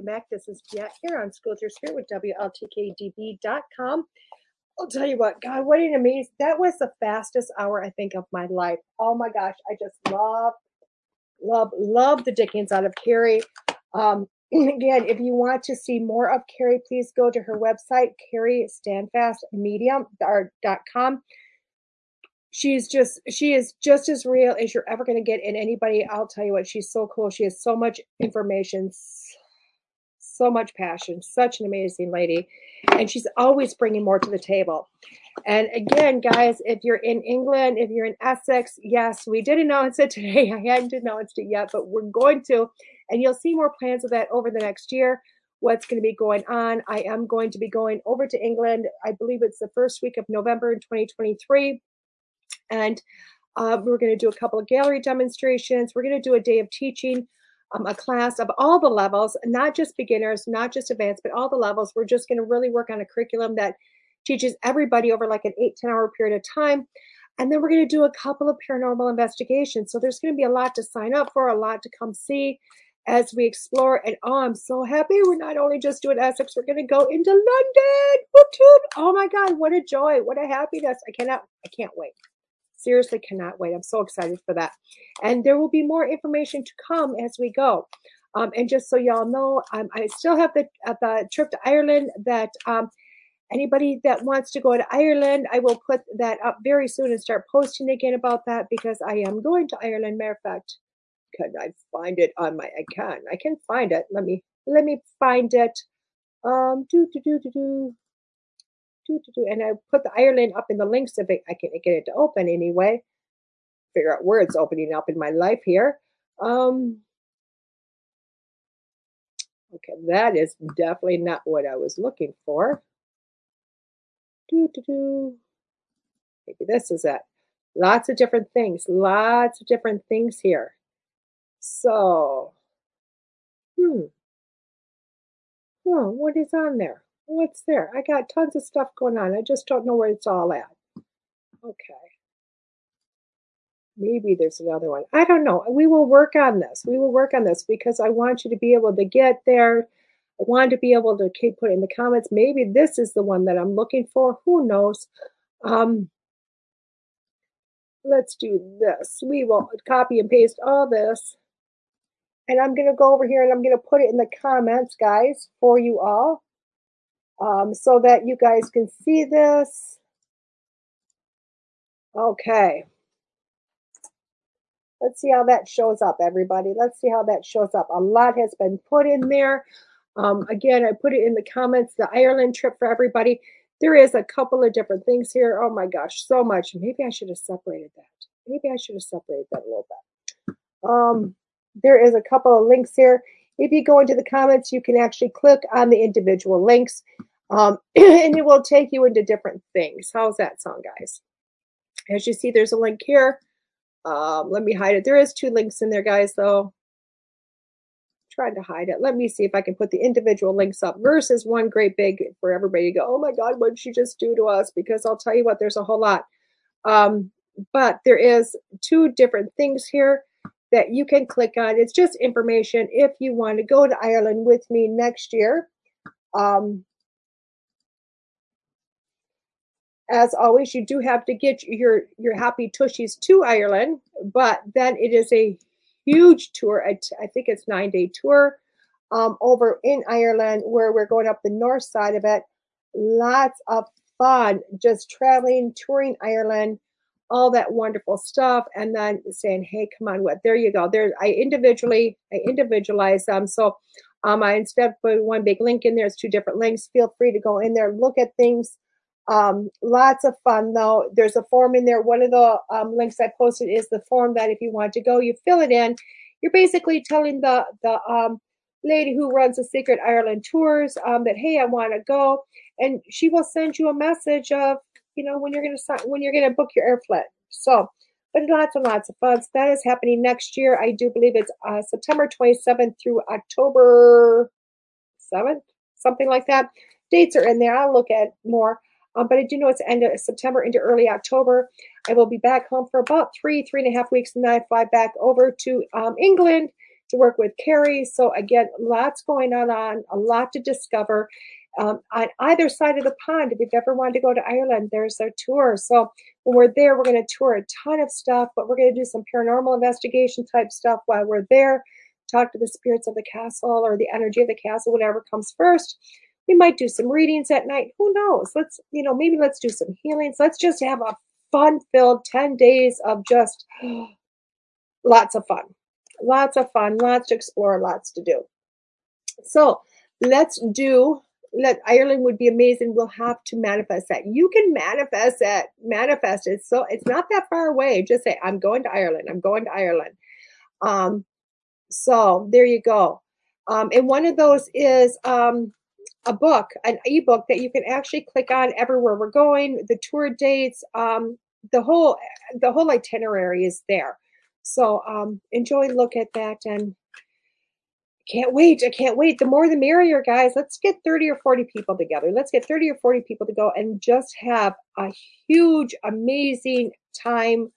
Welcome back. This is Jet here on School Your Spirit with WLTKDB.com. I'll tell you what, God, what an amazing, that was the fastest hour, I think, of my life. Oh my gosh, I just love, love, love the Dickens out of Kerry. Um, <clears throat> again, if you want to see more of Kerry, please go to her website, Kerry Standfast .com she's just she is just as real as you're ever going to get in anybody i'll tell you what she's so cool she has so much information so much passion such an amazing lady. And she's always bringing more to the table. And again guys if you're in england if you're in essex yes we did announce it today. <laughs> I hadn't announced it yet but we're going to. And you'll see more plans of that over the next year what's going to be going on. I am going to be going over to england i believe it's the first week of november in 2023 and uh, we're going to do a couple of gallery demonstrations. We're going to do a day of teaching, um, a class of all the levels, not just beginners, not just advanced, but all the levels. We're just going to really work on a curriculum that teaches everybody over like an eight, 10 hour period of time. And then we're going to do a couple of paranormal investigations. So there's going to be a lot to sign up for, a lot to come see as we explore. And oh, I'm so happy we're not only just doing Essex, we're going to go into London. Oh my God, what a joy, what a happiness. I cannot, I can't wait. Seriously, cannot wait. I'm so excited for that. And there will be more information to come as we go. Um, and just so y'all know, um, I still have the, uh, the trip to Ireland that um, anybody that wants to go to Ireland, I will put that up very soon and start posting again about that because I am going to Ireland. Matter of fact, can I find it on my, I can, I can find it. Let me, let me find it. Um, do, do, do, do, do and I put the Ireland up in the links if I can get it to open anyway. Figure out where it's opening up in my life here. Um, okay, that is definitely not what I was looking for. Do, do, do. Maybe this is it. Lots of different things. Lots of different things here. So, hmm. Oh, what is on there? What's there? I got tons of stuff going on. I just don't know where it's all at. Okay. Maybe there's another one. I don't know. We will work on this. We will work on this because I want you to be able to get there. I want to be able to keep putting in the comments. Maybe this is the one that I'm looking for. Who knows? Um, let's do this. We will copy and paste all this. And I'm going to go over here and I'm going to put it in the comments, guys, for you all um, so that you guys can see this. Okay. Let's see how that shows up, everybody. Let's see how that shows up. A lot has been put in there. Um, again, I put it in the comments, the Ireland trip for everybody. There is a couple of different things here. Oh my gosh, so much. Maybe I should have separated that. Maybe I should have separated that a little bit. Um, there is a couple of links here. If you go into the comments, you can actually click on the individual links. Um, <clears throat> and it will take you into different things. How's that sound, guys? As you see, there's a link here. Um, let me hide it. There is two links in there, guys, though. Trying to hide it. Let me see if I can put the individual links up versus one great big for everybody to go, oh my God, what did she just do to us? Because I'll tell you what, there's a whole lot. Um, but there is two different things here that you can click on. It's just information if you want to go to Ireland with me next year. Um, as always, you do have to get your, your happy tushies to Ireland, but then it is a huge tour. I, think it's nine day tour um, over in Ireland where we're going up the north side of it. Lots of fun, just traveling, touring Ireland, all that wonderful stuff, and then saying, "Hey, come on, what? There you go." There, I individually, I individualize them. So, um, I instead put one big link in there. It's two different links. Feel free to go in there, look at things um, lots of fun though. There's a form in there. One of the um, links I posted is the form that if you want to go, you fill it in. You're basically telling the the um, lady who runs the Secret Ireland tours um, that hey, I want to go, and she will send you a message of you know when you're gonna sign when you're gonna book your air flight. So, but lots and lots of fun. So that is happening next year. I do believe it's uh, September 27th through October 7th, something like that. Dates are in there. I'll look at more. Um, but I do know it's end of September into early October. I will be back home for about three, three and a half weeks, and then I fly back over to um, England to work with Kerry. So again, lots going on, on a lot to discover. Um, on either side of the pond, if you've ever wanted to go to Ireland, there's a tour. So when we're there, we're going to tour a ton of stuff, but we're going to do some paranormal investigation type stuff while we're there. Talk to the spirits of the castle or the energy of the castle, whatever comes first. We might do some readings at night. Who knows? Let's, you know, maybe let's do some healings. Let's just have a fun filled 10 days of just <gasps> lots of fun. Lots of fun, lots to explore, lots to do. So let's do let Ireland would be amazing. We'll have to manifest that. You can manifest that, manifest it. So it's not that far away. Just say, I'm going to Ireland. I'm going to Ireland. Um, so there you go. Um, and one of those is um, a book, an ebook that you can actually click on everywhere we're going, the tour dates, um, the whole the whole itinerary is there. So um, enjoy look at that and can't wait. I can't wait. The more the merrier, guys. Let's get 30 or 40 people together. Let's get 30 or 40 people to go and just have a huge, amazing time.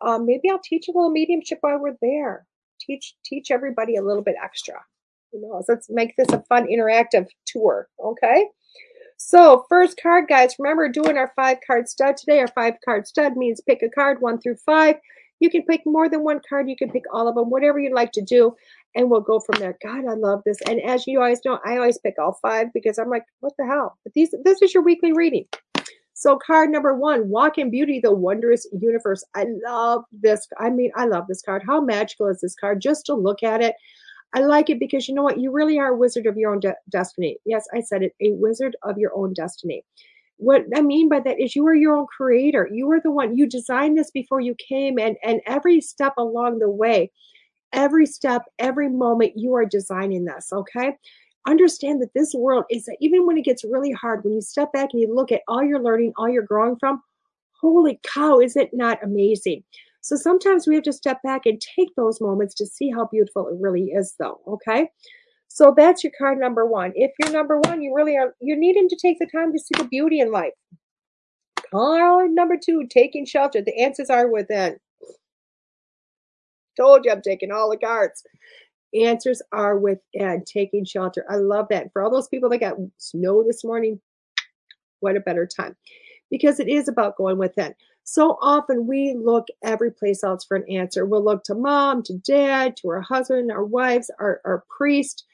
Um, maybe I'll teach a little mediumship while we're there. Teach teach everybody a little bit extra. You know, so let's make this a fun interactive tour. Okay. So first card, guys, remember doing our five card stud today. Our five card stud means pick a card one through five. You can pick more than one card. You can pick all of them, whatever you'd like to do. And we'll go from there. God, I love this. And as you guys know, I always pick all five because I'm like, what the hell? But these, this is your weekly reading. So card number one, Walk in Beauty, the Wondrous Universe. I love this. I mean, I love this card. How magical is this card? Just to look at it. I like it because you know what? You really are a wizard of your own de destiny. Yes, I said it, a wizard of your own destiny. What I mean by that is you are your own creator. You are the one, you designed this before you came and, and every step along the way, every step, every moment, you are designing this, okay? Understand that this world is that even when it gets really hard, when you step back and you look at all you're learning, all you're growing from, holy cow, is it not amazing? So sometimes we have to step back and take those moments to see how beautiful it really is, though. Okay. So that's your card number one. If you're number one, you really are, you're needing to take the time to see the beauty in life. Card number two, taking shelter. The answers are within. Told you I'm taking all the cards. Answers are within taking shelter. I love that. For all those people that got snow this morning, what a better time. Because it is about going within. So often we look every place else for an answer. We'll look to mom, to dad, to our husband, our wives, our, our priest,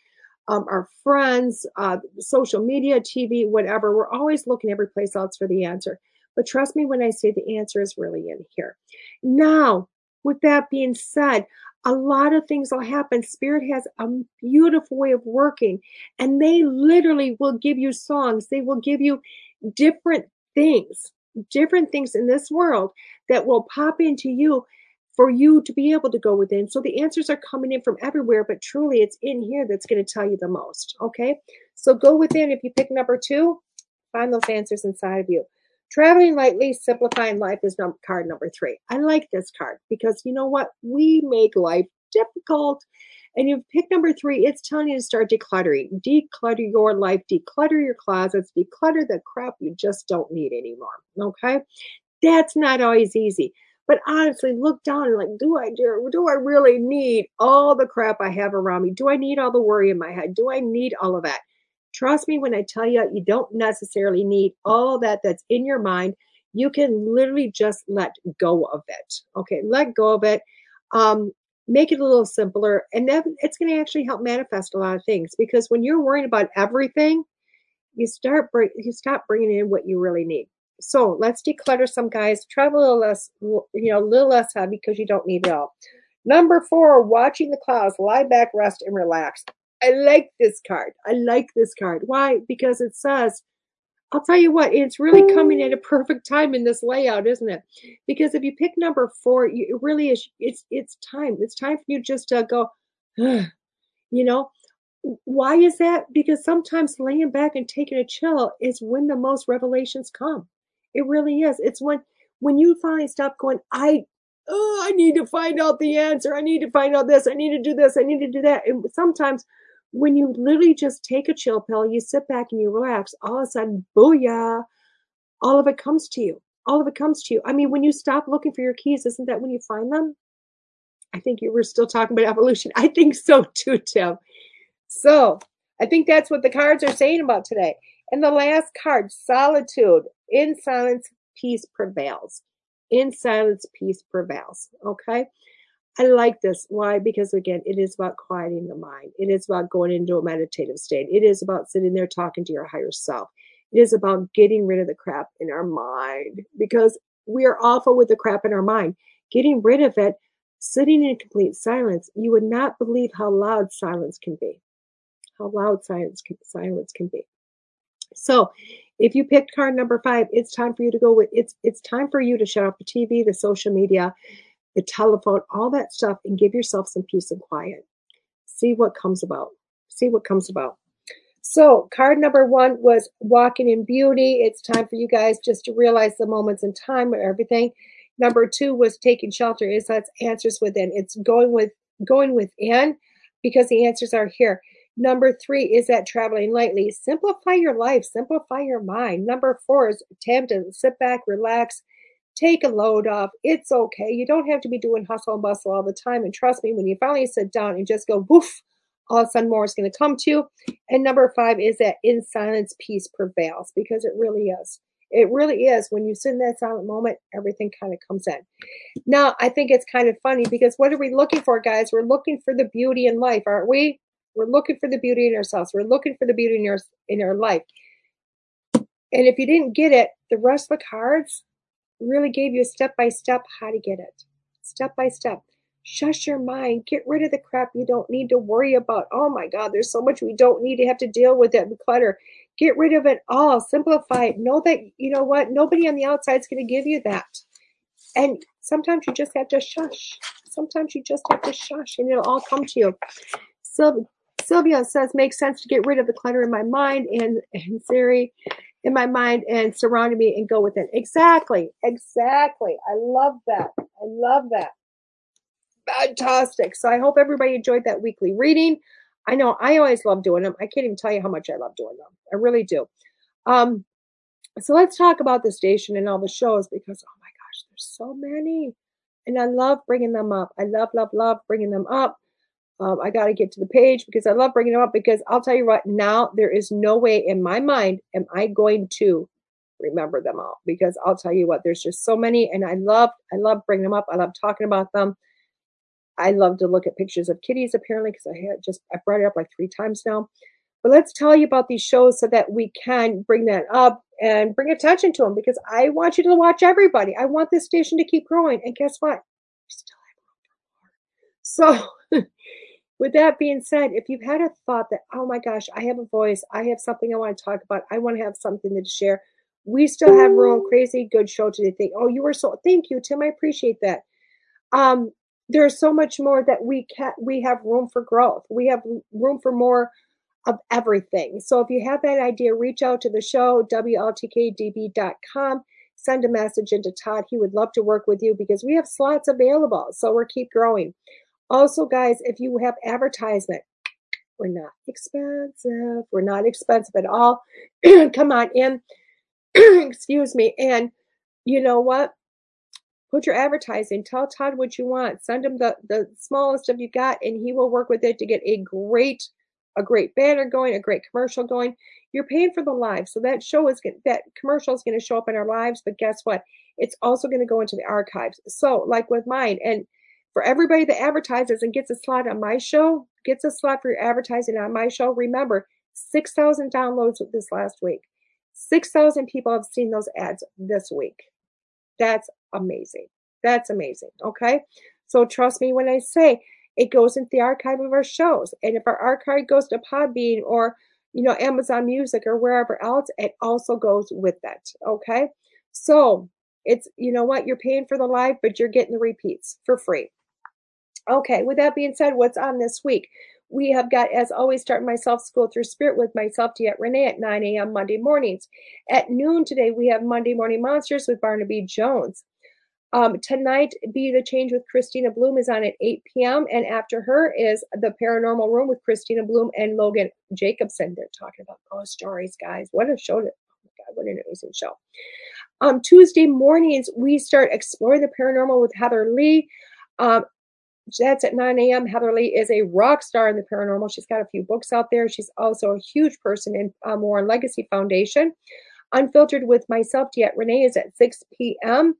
um, our friends, uh, social media, TV, whatever. We're always looking every place else for the answer. But trust me when I say the answer is really in here. Now, with that being said, a lot of things will happen. Spirit has a beautiful way of working, and they literally will give you songs. They will give you different things different things in this world that will pop into you for you to be able to go within. So the answers are coming in from everywhere, but truly it's in here that's going to tell you the most. Okay. So go within. If you pick number two, find those answers inside of you. Traveling lightly, simplifying life is num- card number three. I like this card because you know what? We make life difficult and you pick number three, it's telling you to start decluttering. Declutter your life, declutter your closets, declutter the crap you just don't need anymore. Okay? That's not always easy. But honestly, look down and like, do I do, do I really need all the crap I have around me? Do I need all the worry in my head? Do I need all of that? Trust me when I tell you, you don't necessarily need all that that's in your mind. You can literally just let go of it. Okay, let go of it. Um, make it a little simpler and then it's going to actually help manifest a lot of things because when you're worrying about everything you start bring, you stop bringing in what you really need. So let's declutter some guys travel a little less you know a little less heavy because you don't need it all. Number four watching the clouds lie back rest and relax. I like this card. I like this card. Why? Because it says I'll tell you what, it's really coming at a oh. perfect time in this layout, isn't it? Because if you pick number four, you, it really is, it's, it's time. It's time for you just to go, <sighs> you know, why is that? Because sometimes laying back and taking a chill is when the most revelations come. It really is. It's when, when you finally stop going, I, oh, I need to find out the answer. I need to find out this. I need to do this. I need to do that. And sometimes when you literally just take a chill pill, you sit back and you relax, all of a sudden, booyah, all of it comes to you. All of it comes to you. I mean, when you stop looking for your keys, isn't that when you find them? I think you were still talking about evolution. <laughs> I think so too, Tim. So I think that's what the cards are saying about today. And the last card, solitude. In silence, peace prevails. In silence, peace prevails. Okay. I like this. Why? Because again, it is about quieting the mind. It is about going into a meditative state. It is about sitting there talking to your higher self. It is about getting rid of the crap in our mind because we are awful with the crap in our mind. Getting rid of it, sitting in complete silence, you would not believe how loud silence can be. How loud silence can, silence can be. So, if you picked card number five, it's time for you to go with it's it's time for you to shut off the TV, the social media, the telephone, all that stuff, and give yourself some peace and quiet. See what comes about. See what comes about. So, card number one was walking in beauty. It's time for you guys just to realize the moments in time or everything. Number two was taking shelter. Is that's answers within. It's going with going within because the answers are here. Number three is that traveling lightly. Simplify your life. Simplify your mind. Number four is time to sit back, relax, take a load off. It's okay. You don't have to be doing hustle and bustle all the time. And trust me, when you finally sit down and just go woof, all of a sudden more is going to come to you. And number five is that in silence, peace prevails because it really is. It really is. When you sit in that silent moment, everything kind of comes in. Now, I think it's kind of funny because what are we looking for, guys? We're looking for the beauty in life, aren't we? We're looking for the beauty in ourselves. We're looking for the beauty in your in our life. And if you didn't get it, the rest of the cards really gave you a step by step how to get it. Step by step. Shush your mind. Get rid of the crap you don't need to worry about. Oh my God, there's so much we don't need to have to deal with it. Clutter. Get rid of it all. Simplify it. Know that, you know what? Nobody on the outside is going to give you that. And sometimes you just have to shush. Sometimes you just have to shush and it'll all come to you. So Sylvia says, makes sense to get rid of the clutter in my mind and, and Siri in my mind and surrounding me and go with it. Exactly. Exactly. I love that. I love that. Fantastic. So I hope everybody enjoyed that weekly reading. I know I always love doing them. I can't even tell you how much I love doing them. I really do. Um, so let's talk about the station and all the shows because, oh my gosh, there's so many. And I love bringing them up. I love, love, love bringing them up. Um, I got to get to the page because I love bringing them up because I'll tell you what, now there is no way in my mind am I going to remember them all because I'll tell you what, there's just so many and I love, I love bringing them up. I love talking about them. I love to look at pictures of kitties apparently because I had just, I brought it up like three times now. But let's tell you about these shows so that we can bring that up and bring attention to them because I want you to watch everybody. I want this station to keep growing. And guess what? So <laughs> with that being said, if you've had a thought that, oh my gosh, I have a voice, I have something I want to talk about, I want to have something to share, we still have room. Crazy good show today. Think, oh, you were so thank you, Tim. I appreciate that. Um, there's so much more that we can we have room for growth. We have room for more of everything. So if you have that idea, reach out to the show, WLTKDB.com. Send a message into Todd. He would love to work with you because we have slots available. So we're keep growing. Also, guys, if you have advertisement, we're not expensive. We're not expensive at all. <clears throat> Come on in. <clears throat> Excuse me. And you know what? Put your advertising. Tell Todd what you want. Send him the, the smallest of you got, and he will work with it to get a great a great banner going, a great commercial going. You're paying for the live, so that show is that commercial is going to show up in our lives. But guess what? It's also going to go into the archives. So, like with mine, and for everybody that advertises and gets a slot on my show, gets a slot for your advertising on my show, remember 6,000 downloads this last week. 6,000 people have seen those ads this week. That's amazing. That's amazing. Okay. So trust me when I say it goes into the archive of our shows. And if our archive goes to Podbean or, you know, Amazon Music or wherever else, it also goes with that. Okay. So it's, you know what, you're paying for the live, but you're getting the repeats for free. Okay, with that being said, what's on this week? We have got, as always, starting myself school through spirit with myself, DeEtte Ranae, at 9 a.m. Monday mornings. At noon today, we have Monday Morning Monsters with Barnaby Jones. Um, tonight, Be the Change with Christina Bloom is on at 8 p.m. And after her is The Paranormal Room with Christina Bloom and Logan Jacobson. They're talking about ghost stories, guys. What a show! To, oh my God, what an amazing show. Um, Tuesday mornings, we start exploring the paranormal with Heather Lee. Um, that's at 9 a.m. Heather Lee is a rock star in the paranormal. She's got a few books out there. She's also a huge person in um, Warren Legacy Foundation. Unfiltered with myself, DeEtte Ranae, is at 6 p.m.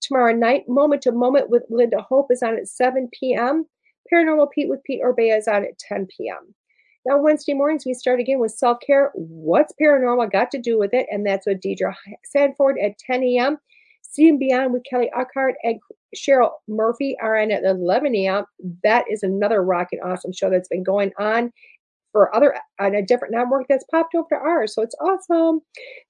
Tomorrow night, Moment to Moment with Linda Hope is on at 7 p.m. Paranormal Pete with Pete Orbea is on at 10 p.m. Now, Wednesday mornings, we start again with self care. What's paranormal got to do with it? And that's with Deidre Sanford at 10 a.m. See and Beyond with Kelly Eckhart and Cheryl Murphy are on at 11 a.m. That is another rocking awesome show that's been going on for other on a different network that's popped over to ours. So it's awesome.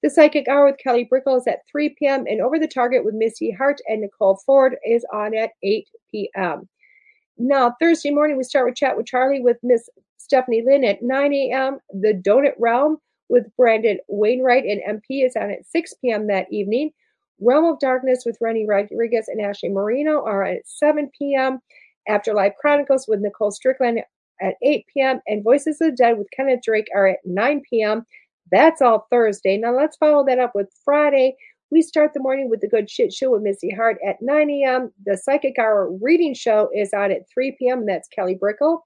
The Psychic Hour with Kelly Brickle is at 3 p.m. and Over the Target with Missy Hart and Nicole Ford is on at 8 p.m. Now, Thursday morning, we start with Chat with Charlie with Miss Stephanie Lynn at 9 a.m. The Donut Realm with Brandon Wainwright and MP is on at 6 p.m. that evening. Realm of Darkness with Rennie Rodriguez and Ashley Marino are at 7 p.m. Afterlife Chronicles with Nicole Strickland at 8 p.m. and Voices of the Dead with Kenneth Drake are at 9 p.m. That's all Thursday. Now let's follow that up with Friday. We start the morning with the Good Shit Show with Missy Hart at 9 a.m. The Psychic Hour reading show is out at 3 p.m. And that's Kelly Brickle.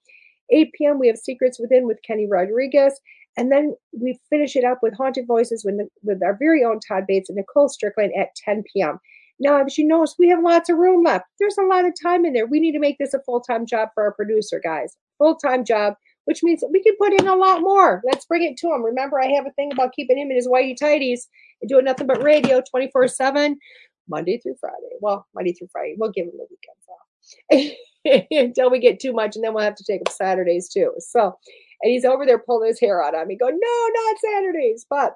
8 p.m. we have Secrets Within with Kenny Rodriguez. And then we finish it up with Haunted Voices with, with our very own Todd Bates and Nicole Strickland at 10 p.m. Now, as you notice, we have lots of room left. There's a lot of time in there. We need to make this a full time job for our producer, guys. Full time job, which means we can put in a lot more. Let's bring it to him. Remember, I have a thing about keeping him in his whitey tighties and doing nothing but radio 24 7, Monday through Friday. Well, Monday through Friday. We'll give him the weekends off <laughs> until we get too much, and then we'll have to take up Saturdays too. So, and he's over there pulling his hair out on me, going, no, not Saturdays. But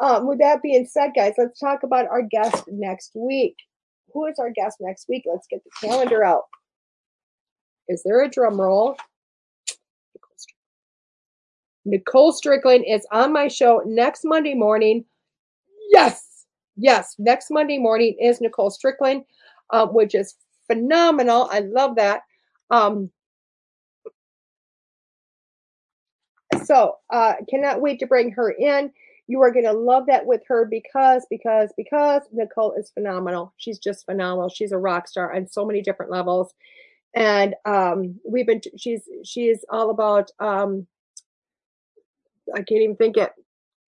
um, with that being said, guys, let's talk about our guest next week. Who is our guest next week? Let's get the calendar out. Is there a drum roll? Nicole Strickland is on my show next Monday morning. Yes, yes, next Monday morning is Nicole Strickland, um, which is phenomenal. I love that. Um, so uh, cannot wait to bring her in. You are going to love that with her because, because, because Nicole is phenomenal. She's just phenomenal. She's a rock star on so many different levels. And um, we've been, she's, she is all about, um, I can't even think it,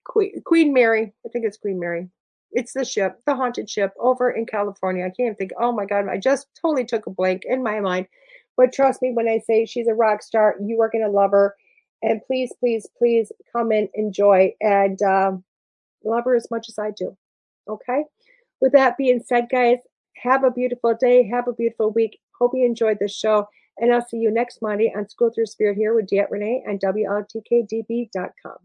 Queen, Queen Mary. I think it's Queen Mary. It's the ship, the haunted ship over in California. I can't think, oh my God, I just totally took a blank in my mind. But trust me when I say she's a rock star, you are going to love her and please, please, please come and enjoy and um, love her as much as I do. Okay. With that being said, guys, have a beautiful day. Have a beautiful week. Hope you enjoyed this show. And I'll see you next Monday on School Through Spirit here with DeEtte Ranae and WLTKDB.com.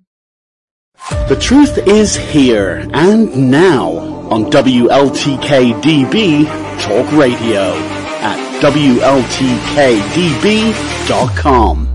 The truth is here and now on WLTKDB Talk Radio at WLTKDB.com.